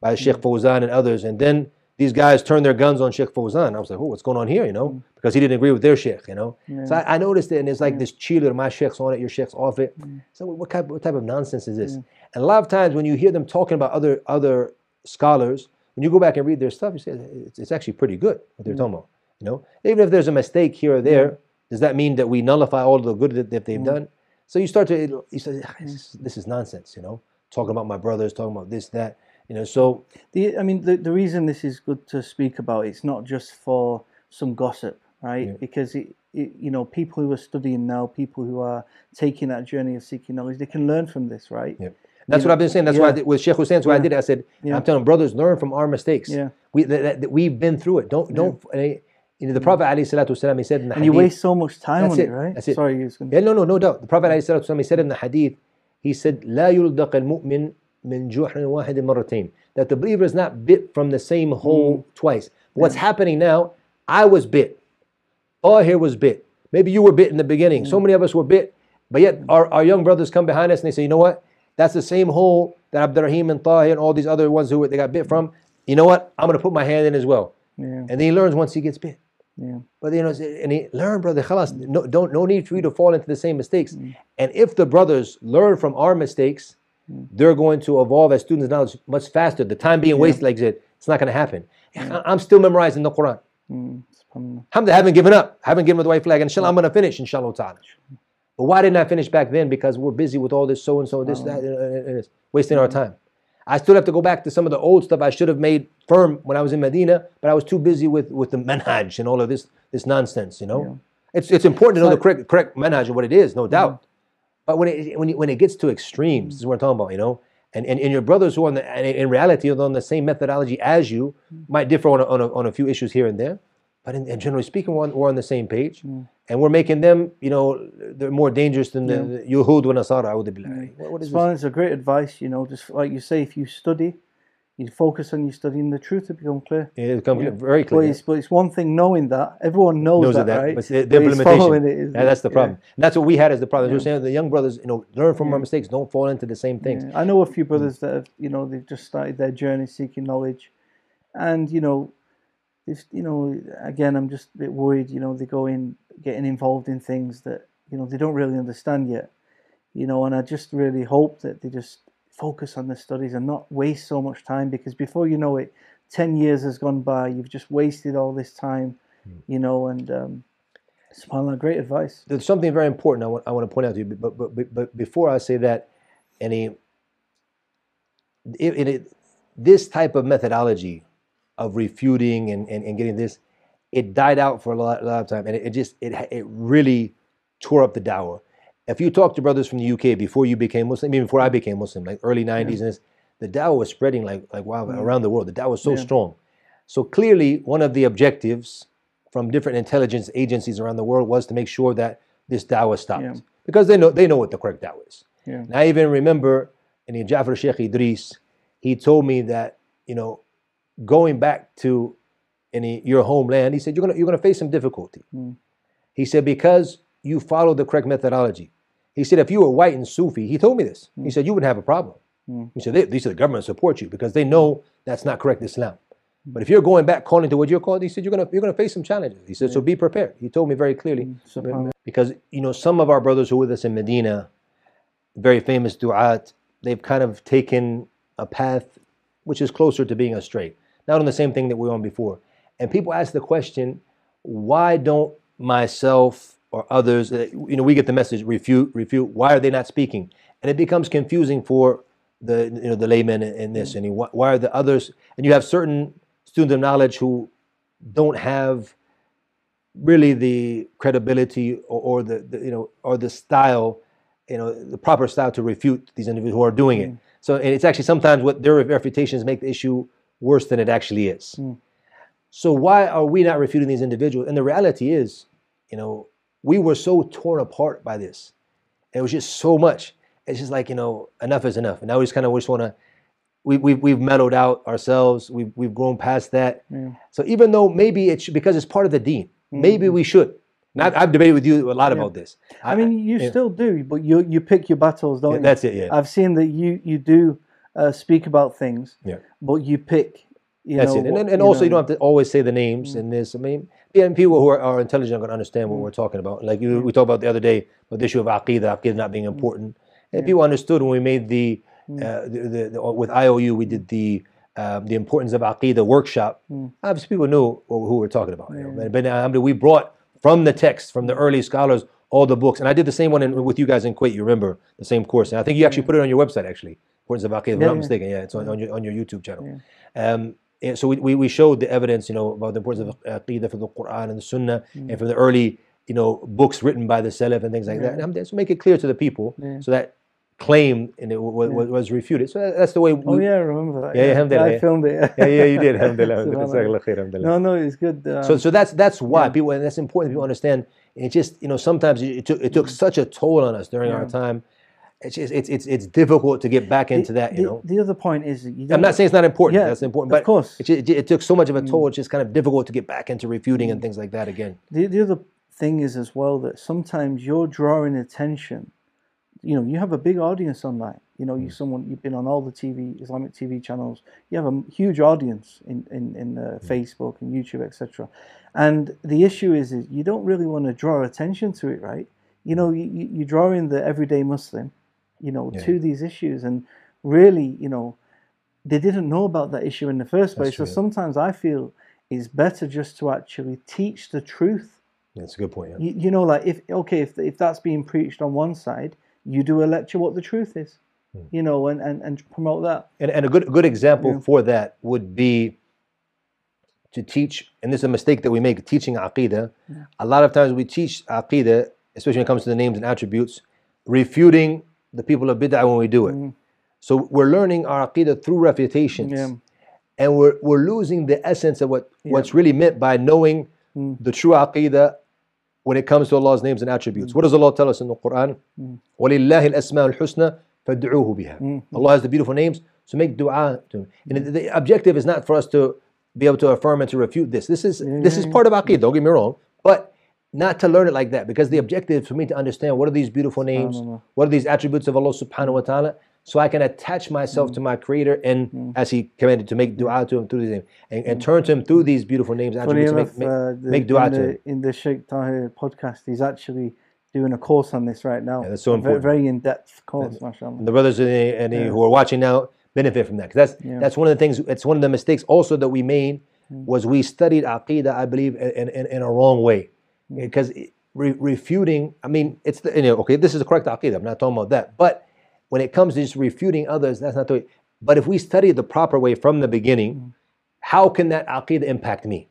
by Sheikh Fawzan and others, and then these guys turned their guns on Sheikh Fawzan. I was like, oh, what's going on here, you know? Because he didn't agree with their sheikh, you know. Yeah. So I, I noticed it, and it's like this chiller, my sheikh's on it, your sheikh's off it. So what type what type of nonsense is this? And a lot of times when you hear them talking about other other scholars, when you go back and read their stuff, you say it's, it's actually pretty good what they're talking about. You know, even if there's a mistake here or there, does that mean that we nullify all the good that, that they've done? So you start to you say "Ah, this, is- this is nonsense. You know, talking about my brothers, talking about this that. You know, so The, I mean, the, the reason this is good to speak about, it's not just for some gossip, right? Yeah. Because, it, it, you know, people who are studying now, people who are taking that journey of seeking knowledge, they can learn from this, right? Yeah. That's You what I've been saying. That's why I yeah. did, with Sheikh Hussein. That's why I did. I said, Yeah. I'm telling brothers, learn from our mistakes. Yeah. We that, that- that we've been through it. Don't don't. You know, the Prophet والسلام, he said in the and hadith. And you waste so much time on it, right? That's it. Sorry, you gonna... Yeah, no, no, no doubt. The Prophet والسلام, he said in the hadith, he said, لا المؤمن من واحد مرتين. That the believer is not bit from the same hole mm. twice. What's yeah. happening now, I was bit. All here was bit. Maybe you were bit in the beginning. Mm. So hmm. many of us were bit. But yet our, our young brothers come behind us and they say, you know what? That's the same hole that Abdurrahim and Tahir and all these other ones who they got bit from. You know what? I'm going to put my hand in as well. Yeah. And then he learns once he gets bit yeah. But you know, and he learn, brother. Khalas, no, don't no need for you to fall into the same mistakes. Mm. And if the brothers learn from our mistakes, they're going to evolve as students knowledge much faster. The time being wasted, like I said, it's not going to happen. I- I'm still memorizing the Quran. Mm. Alhamdulillah, I haven't given up. I haven't given up the white flag. And inshallah, I'm going to finish, inshallah ta'ala. But why didn't I finish back then? Because we're busy with all this so and so, this, that, and, and, and wasting our time. I still have to go back to some of the old stuff I should have made firm when I was in Medina, but I was too busy with, with the manhaj and all of this this nonsense, you know? It's, it's important to know the correct, correct manhaj and what it is, no doubt. But when it, when, it, when it gets to extremes, this is what I'm talking about, you know? And, and, and your brothers who are on the, in reality are on the same methodology as you mm. might differ on a, on, a, on a few issues here and there. But in, in generally speaking, we're on, we're on the same page. Hmm. And we're making them, you know, they're more dangerous than the, the Yuhud wa Nasara. billahi. Hmm. What- what is? Subhanallah, it's a great advice, you know, just like you say, if you study, you focus on your studying, the truth will become clear. Yeah, it's come very But clear. it's, but it's one thing knowing that. Everyone knows, knows that, that, right? but the, the But implementation. it yeah, that's the yeah. problem. And that's what we had as the problem. We We're saying the young brothers, you know, learn from our mistakes. Don't fall into the same things. Yeah. I know a few hmm. brothers that have, you know, they've just started their journey seeking knowledge, and you know, this, you know, again, I'm just a bit worried. You know, they go in getting involved in things that you know they don't really understand yet. You know, and I just really hope that they just focus on their studies and not waste so much time because before you know it, ten years has gone by. You've just wasted all this time. You know, and um, subhanallah, great advice. There's something very important I want, I want to point out to you. But, but, but, but before I say that, any, it, it- this type of methodology of refuting and, and, and getting this, it died out for a lot, a lot of time. And it, it just, it, it really tore up the dawah. If you talk to brothers from the UK before you became Muslim, even before I became Muslim, like early 90s, and this, the dawah was spreading like, like wow, mm-hmm. around the world. The dawah was so Yeah. strong. So clearly, one of the objectives from different intelligence agencies around the world was to make sure that this dawah stopped. Yeah. Because they know, they know what the correct dawah is. Yeah. And I even remember in the Jafar Sheikh Idris, he told me that, you know, going back to any, your homeland, he said, you're gonna, you're gonna face some difficulty. Mm. He said, because you follow the correct methodology. He said, if you were white and Sufi, he told me this. He said, you wouldn't have a problem. Mm. He said, they, he said, the government support you because they know that's not correct Islam. But if you're going back calling to what you're called, he said you're gonna you're gonna face some challenges. He said, so be prepared. He told me very clearly. subhanAllah. Because you know, some of our brothers who were with us in Medina, very famous du'at, they've kind of taken a path which is closer to being astray. Not on the same thing that we were on before. And people ask the question, why don't myself or others, uh, you know, we get the message, refute, refute, why are they not speaking? And it becomes confusing for the you know the laymen in, in this. And why, why are the others? And you have certain students of knowledge who don't have really the credibility or, or the, the you know or the style you know the proper style to refute these individuals who are doing it so and it's actually sometimes what their refutations make the issue worse than it actually is. Hmm. So why are we not refuting these individuals? And the reality is you know we were so torn apart by this. It was just so much. It's just like you know enough is enough. And now we just kind of just want to we, we, we've mellowed out ourselves. We've, we've grown past that. So even though maybe it's because it's part of the deen hmm. maybe we should. And I've, I've debated with you a lot about this. I mean, you yeah. still do, but you you pick your battles, don't Yeah, you? that's it, yeah. I've seen that you you do uh, speak about things, Yeah. but you pick. You That's know, it. And, what- and, and also, you don't have to always say the names in this. I mean, yeah, and people who are, are intelligent are going to understand what we're talking about. Like you, we talked about the other day about the issue of aqidah, aqidah not being important. And people understood when we made the, uh, the, the, the with IOU, we did the um, the importance of aqidah workshop. Obviously, people knew who who we're talking about. You know? But, but uh, we brought from the text, from the early scholars, all the books. And I did the same one in, with you guys in Kuwait. You remember the same course. And I think you actually put it on your website, actually. Importance of aqidah, if I'm Yeah, not mistaken. Yeah, it's on, on, your, on your YouTube channel. Um, so we, we, we showed the evidence, you know, about the importance of aqidah from the Quran and the Sunnah and from the early, you know, books written by the Salaf and things like that. And I'm- so make it clear to the people so that claim and it was, was, was refuted. So that's the way. We, Oh yeah, I remember that. Yeah, yeah, alhamdulillah, I yeah. filmed it. yeah, yeah, you did. Alhamdulillah. Subhanallah. Jazakallah khair, alhamdulillah. No, no, it's good. Um, So, so that's that's why people, and that's important. People understand. It just, you know, sometimes it, it took it took such a toll on us during our time. It's just, it's it's it's difficult to get back into that. You the, know, the other point is you I'm don't- saying it's not important. Yeah, that's important, of but course. it, ju- it, took so much of a toll. It's just kind of difficult to get back into refuting and things like that again. The, the other thing is as well that sometimes you're drawing attention. You know, you have a big audience online. You know, you Mm. someone you've been on all the TV Islamic TV channels. You have a huge audience in in, in uh, Mm. Facebook and YouTube, etc. And the issue is, is you don't really want to draw attention to it, right? You know, you, you draw in the everyday Muslim, you know, to these issues, and really, you know, they didn't know about that issue in the first place. so sometimes I feel it's better just to actually teach the truth That's a good point. Yeah. you, you know like if okay if, if that's being preached on one side you do a lecture what the truth is Hmm. you know and, and, and promote that And, and a good good example Yeah. for that would be to teach, and this is a mistake that we make teaching aqidah. A lot of times we teach aqidah, especially when it comes to the names and attributes, refuting the people of bid'ah when we do it. So we're learning our aqidah through refutations. Yeah. And we're, we're losing the essence of what, what's really meant by knowing the true aqidah when it comes to Allah's names and attributes. What does Allah tell us in the Quran? وَلِلَّهِ الْأَسْمَاءُ الْحُسْنَى فَادْعُوهُ بِهَا Allah has the beautiful names, so make dua to Him. And the- the objective is not for us to be able to affirm and to refute this. This is this is mm. part of aqidah. Don't get me wrong, but not to learn it like that because the objective for me to understand what are these beautiful names, what are these attributes of Allah Subhanahu wa Taala, so I can attach myself mm. to my Creator and mm. as He commanded to make dua to Him through these names and, and turn to Him through these beautiful names attributes. to enough make, uh, make, uh, the, make dua in, to the, Him. in the Sheikh Tahir podcast he's actually doing a course on this right now Yeah, that's so A important. very, in-depth course mashallah And the brothers and, the, and the who are watching now benefit from that because that's that's one of the things. It's one of the mistakes also that we made mm. was we studied aqidah, I believe, in, in, in a wrong way mm. because re- refuting. I mean, it's the you know okay, this is the correct aqidah. I'm not talking about that, but when it comes to just refuting others, that's not the way. But if we study the proper way from the beginning, mm. how can that aqidah impact me?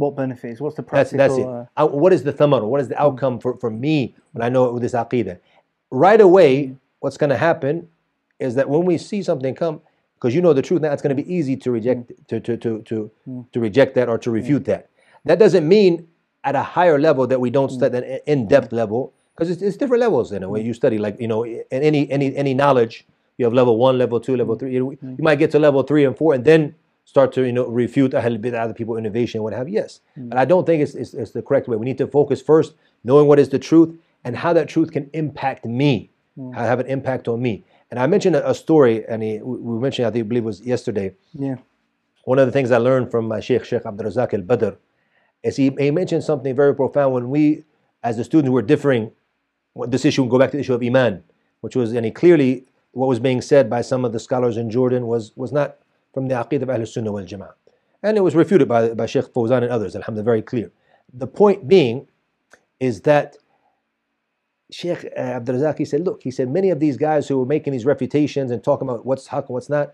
what benefits what's the That's practical that's it. uh, Uh, what is the thamar? What is the outcome for, for me when I know it with this aqidah? Right away, what's going to happen is that when we see something come, because you know the truth, now it's going to be easy to mm-hmm. reject to to to to, mm. to reject that or to refute that. That doesn't mean at a higher level that we don't mm. study an in depth level because it's, it's different levels in a way mm. you study. Like you know, in any any any knowledge, you have level one, level two, level three. You, you might get to level three and four, and then start to you know refute Ahl bid'ah, other people innovation, what have you. Yes, but I don't think it's, it's it's the correct way. We need to focus first, knowing what is the truth and how that truth can impact me, how have an impact on me. And I mentioned a, a story, and he, we we mentioned I think I believe it was yesterday yeah one of the things I learned from my Sheikh, Sheikh Abdul Razak al Badr, is he, he mentioned something very profound when we, as the students, were differing. This issue, go back to the issue of Iman, which was, and he clearly, what was being said by some of the scholars in Jordan was, was not from the Aqid of Ahl Sunnah wal Jama'ah. And it was refuted by, by Sheikh Fawzan and others, alhamdulillah, very clear. The point being is that Sheikh uh, Abdul Razak, he said, look, he said, many of these guys who were making these refutations and talking about what's haq and what's not,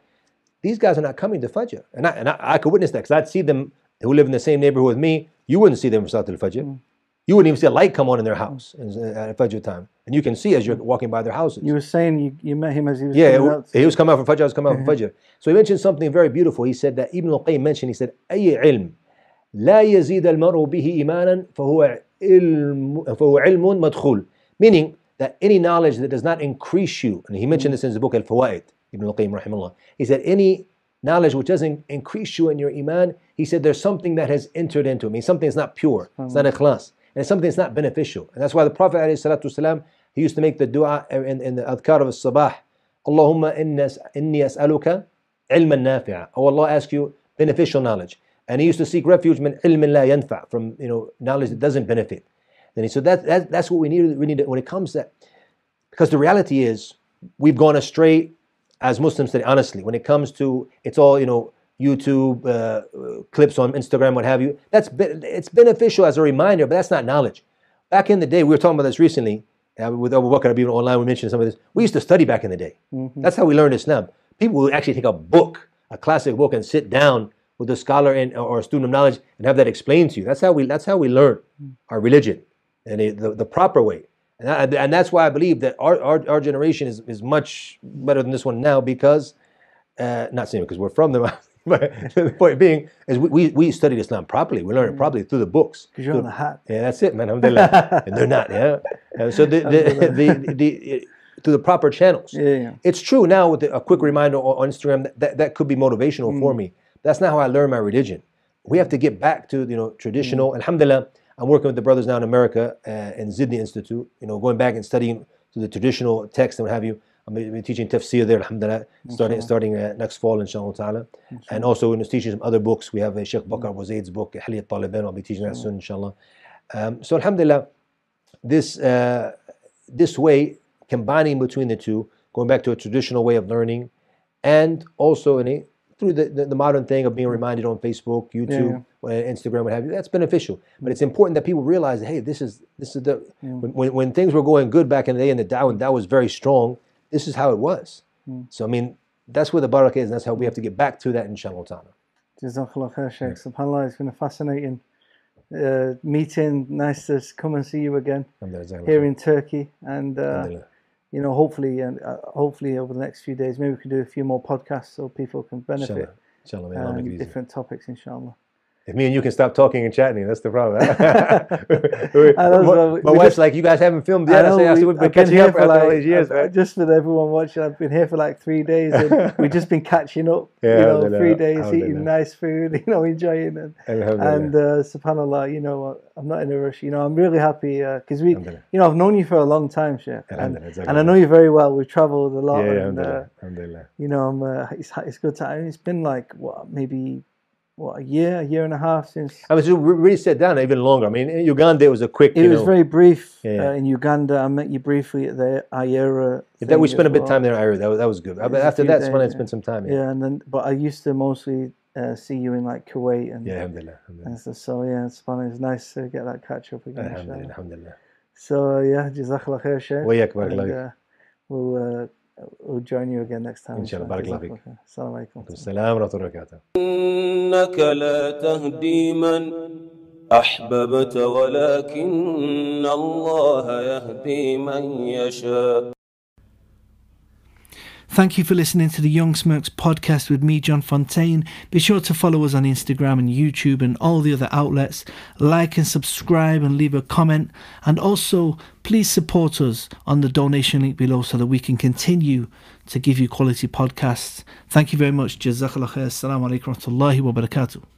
these guys are not coming to Fajr. And I, and I, I could witness that because I'd see them who live in the same neighborhood with me. You wouldn't see them for Salat al Fajr. Mm. You wouldn't even see a light come on in their house in- at Fajr time. And you can see as you're walking by their houses. You were saying you, you met him as he was Yeah, coming it- out. he was coming out for Fajr, I was coming out for Fajr. So he mentioned something very beautiful. He said that Ibn al-Qayyim mentioned, he said, أي علم لا يزيد المرء به إيمانا فهو علم, فهو علم مدخول. Meaning that any knowledge that does not increase you, and he mentioned this in his book Al-Fawaid, Ibn al-Qayyim rahimahullah, he said any knowledge which doesn't increase you in your iman, he said there's something that has entered into it. I mean, something that's not pure, it's not hmm. ikhlas, and it's something that's not beneficial. And that's why the Prophet ﷺ, he used to make the dua in, in the adhkar of al-sabah, Allahumma inni as'aluka ilman nafi'a. Oh Allah, ask you beneficial knowledge. And he used to seek refuge min ilmin la yanfa, from you know knowledge that doesn't benefit. Then he said that, that that's what we need. We need to, when it comes to that, because the reality is we've gone astray as Muslims today. Honestly, when it comes to it's all you know YouTube uh, uh, clips on Instagram, what have you. That's be, it's beneficial as a reminder, but that's not knowledge. Back in the day, we were talking about this recently uh, with Abu Bakr even online. We mentioned some of this. We used to study back in the day. That's how we learned Islam. People would actually take a book, a classic book, and sit down with a scholar and, or a student of knowledge and have that explained to you. That's how we that's how we learn our religion and it, the, the proper way. And, I, and that's why I believe that our, our, our generation is, is much better than this one now because, uh, not saying because we're from them, but the point being is we, we, we studied Islam properly. We learned it mm. properly through the books. Because you're on the hat. Yeah, that's it, man. Alhamdulillah. and they're not, yeah. And so the, the, the, the, through the proper channels. Yeah, yeah. It's true now with a quick reminder on Instagram that, that, that could be motivational for mm. me. That's not how I learned my religion. We have to get back to you know traditional. Mm. Alhamdulillah, I'm working with the brothers now in America uh, in Zidni Institute. You know, going back and studying to the traditional text and what have you. I'm teaching tafsir there, alhamdulillah, starting starting uh, next fall, inshallah ta'ala. And also, you know, teaching some other books. We have a Sheikh Bakr Abu Zaid's book, Hiliyat Taliban. I'll be teaching that soon, inshallah. Um, so, alhamdulillah, this uh, this way, combining between the two, going back to a traditional way of learning, and also in a through the, the, the modern thing of being reminded on Facebook, YouTube, uh, Instagram, what have you, that's beneficial. But it's important that people realize, hey, this is this is the when, when, when things were going good back in the day and the Dawah and Dawah was very strong, this is how it was. So I mean, that's where the barakah is, and that's how we have to get back to that, inshallah ta'ala. Jazakallah khair, Sheikh. SubhanAllah, it's been a fascinating uh, meeting. Nice to come and see you again here in Turkey. And, uh, you know, hopefully, and uh, hopefully over the next few days, maybe we can do a few more podcasts so people can benefit. Inshallah. Inshallah, may Allah make Um, different topics, inshallah. If me and you can stop talking and chatting, that's the problem. Know, my my wife's just- like, you guys haven't filmed yet. I, say, I we- said, we've been catching up for after all like, these years, I've- man. just with everyone watching, I've been here for like three days and we've just been catching up, Yeah, you know, alhamdulillah, three days, eating alhamdulillah. nice food, you know, enjoying it. Alhamdulillah. And uh, subhanAllah, you know, I'm not in a rush. You know, I'm really happy because we, you know, I've known you for a long time, Sheikh. And, Alhamdulillah, and I know you very well. We've traveled a lot. yeah, and, uh, you know, I'm, uh, it's, it's good time. It's been like, what, maybe, what, a year, a year and a half since. I mean, was really set down even longer. I mean, in Uganda, it was a quick, It was know, very brief Yeah. Uh, in Uganda. I met you briefly at the Ayera. that we spent a bit of time there in Ira. That was, that was good. Was after that, it's when I spent some time. Yeah, Yeah, and then, but I used to mostly uh, see you in like Kuwait and, yeah alhamdulillah. and Alhamdulillah. so, so yeah, it's fun. It's nice to get that catch up again. Alhamdulillah. alhamdulillah. So uh, yeah, Jazakallah khair, Sheikh. Wayak, And, barakallahu uh, we'll, وjoin you again next time. إن شاء الله. بارك الله فيك. السلام عليكم السلام ورحمة الله وبركاته. إنك لا تهدي من أحببت ولكن الله يهدي من يشاء. Thank you for listening to the Young Smirks podcast with me, John Fontaine. Be sure to follow us on Instagram and YouTube and all the other outlets. Like and subscribe and leave a comment. And also, please support us on the donation link below so that we can continue to give you quality podcasts. Thank you very much. Jazakallah khair. Assalamu alaikum wa barakatuh.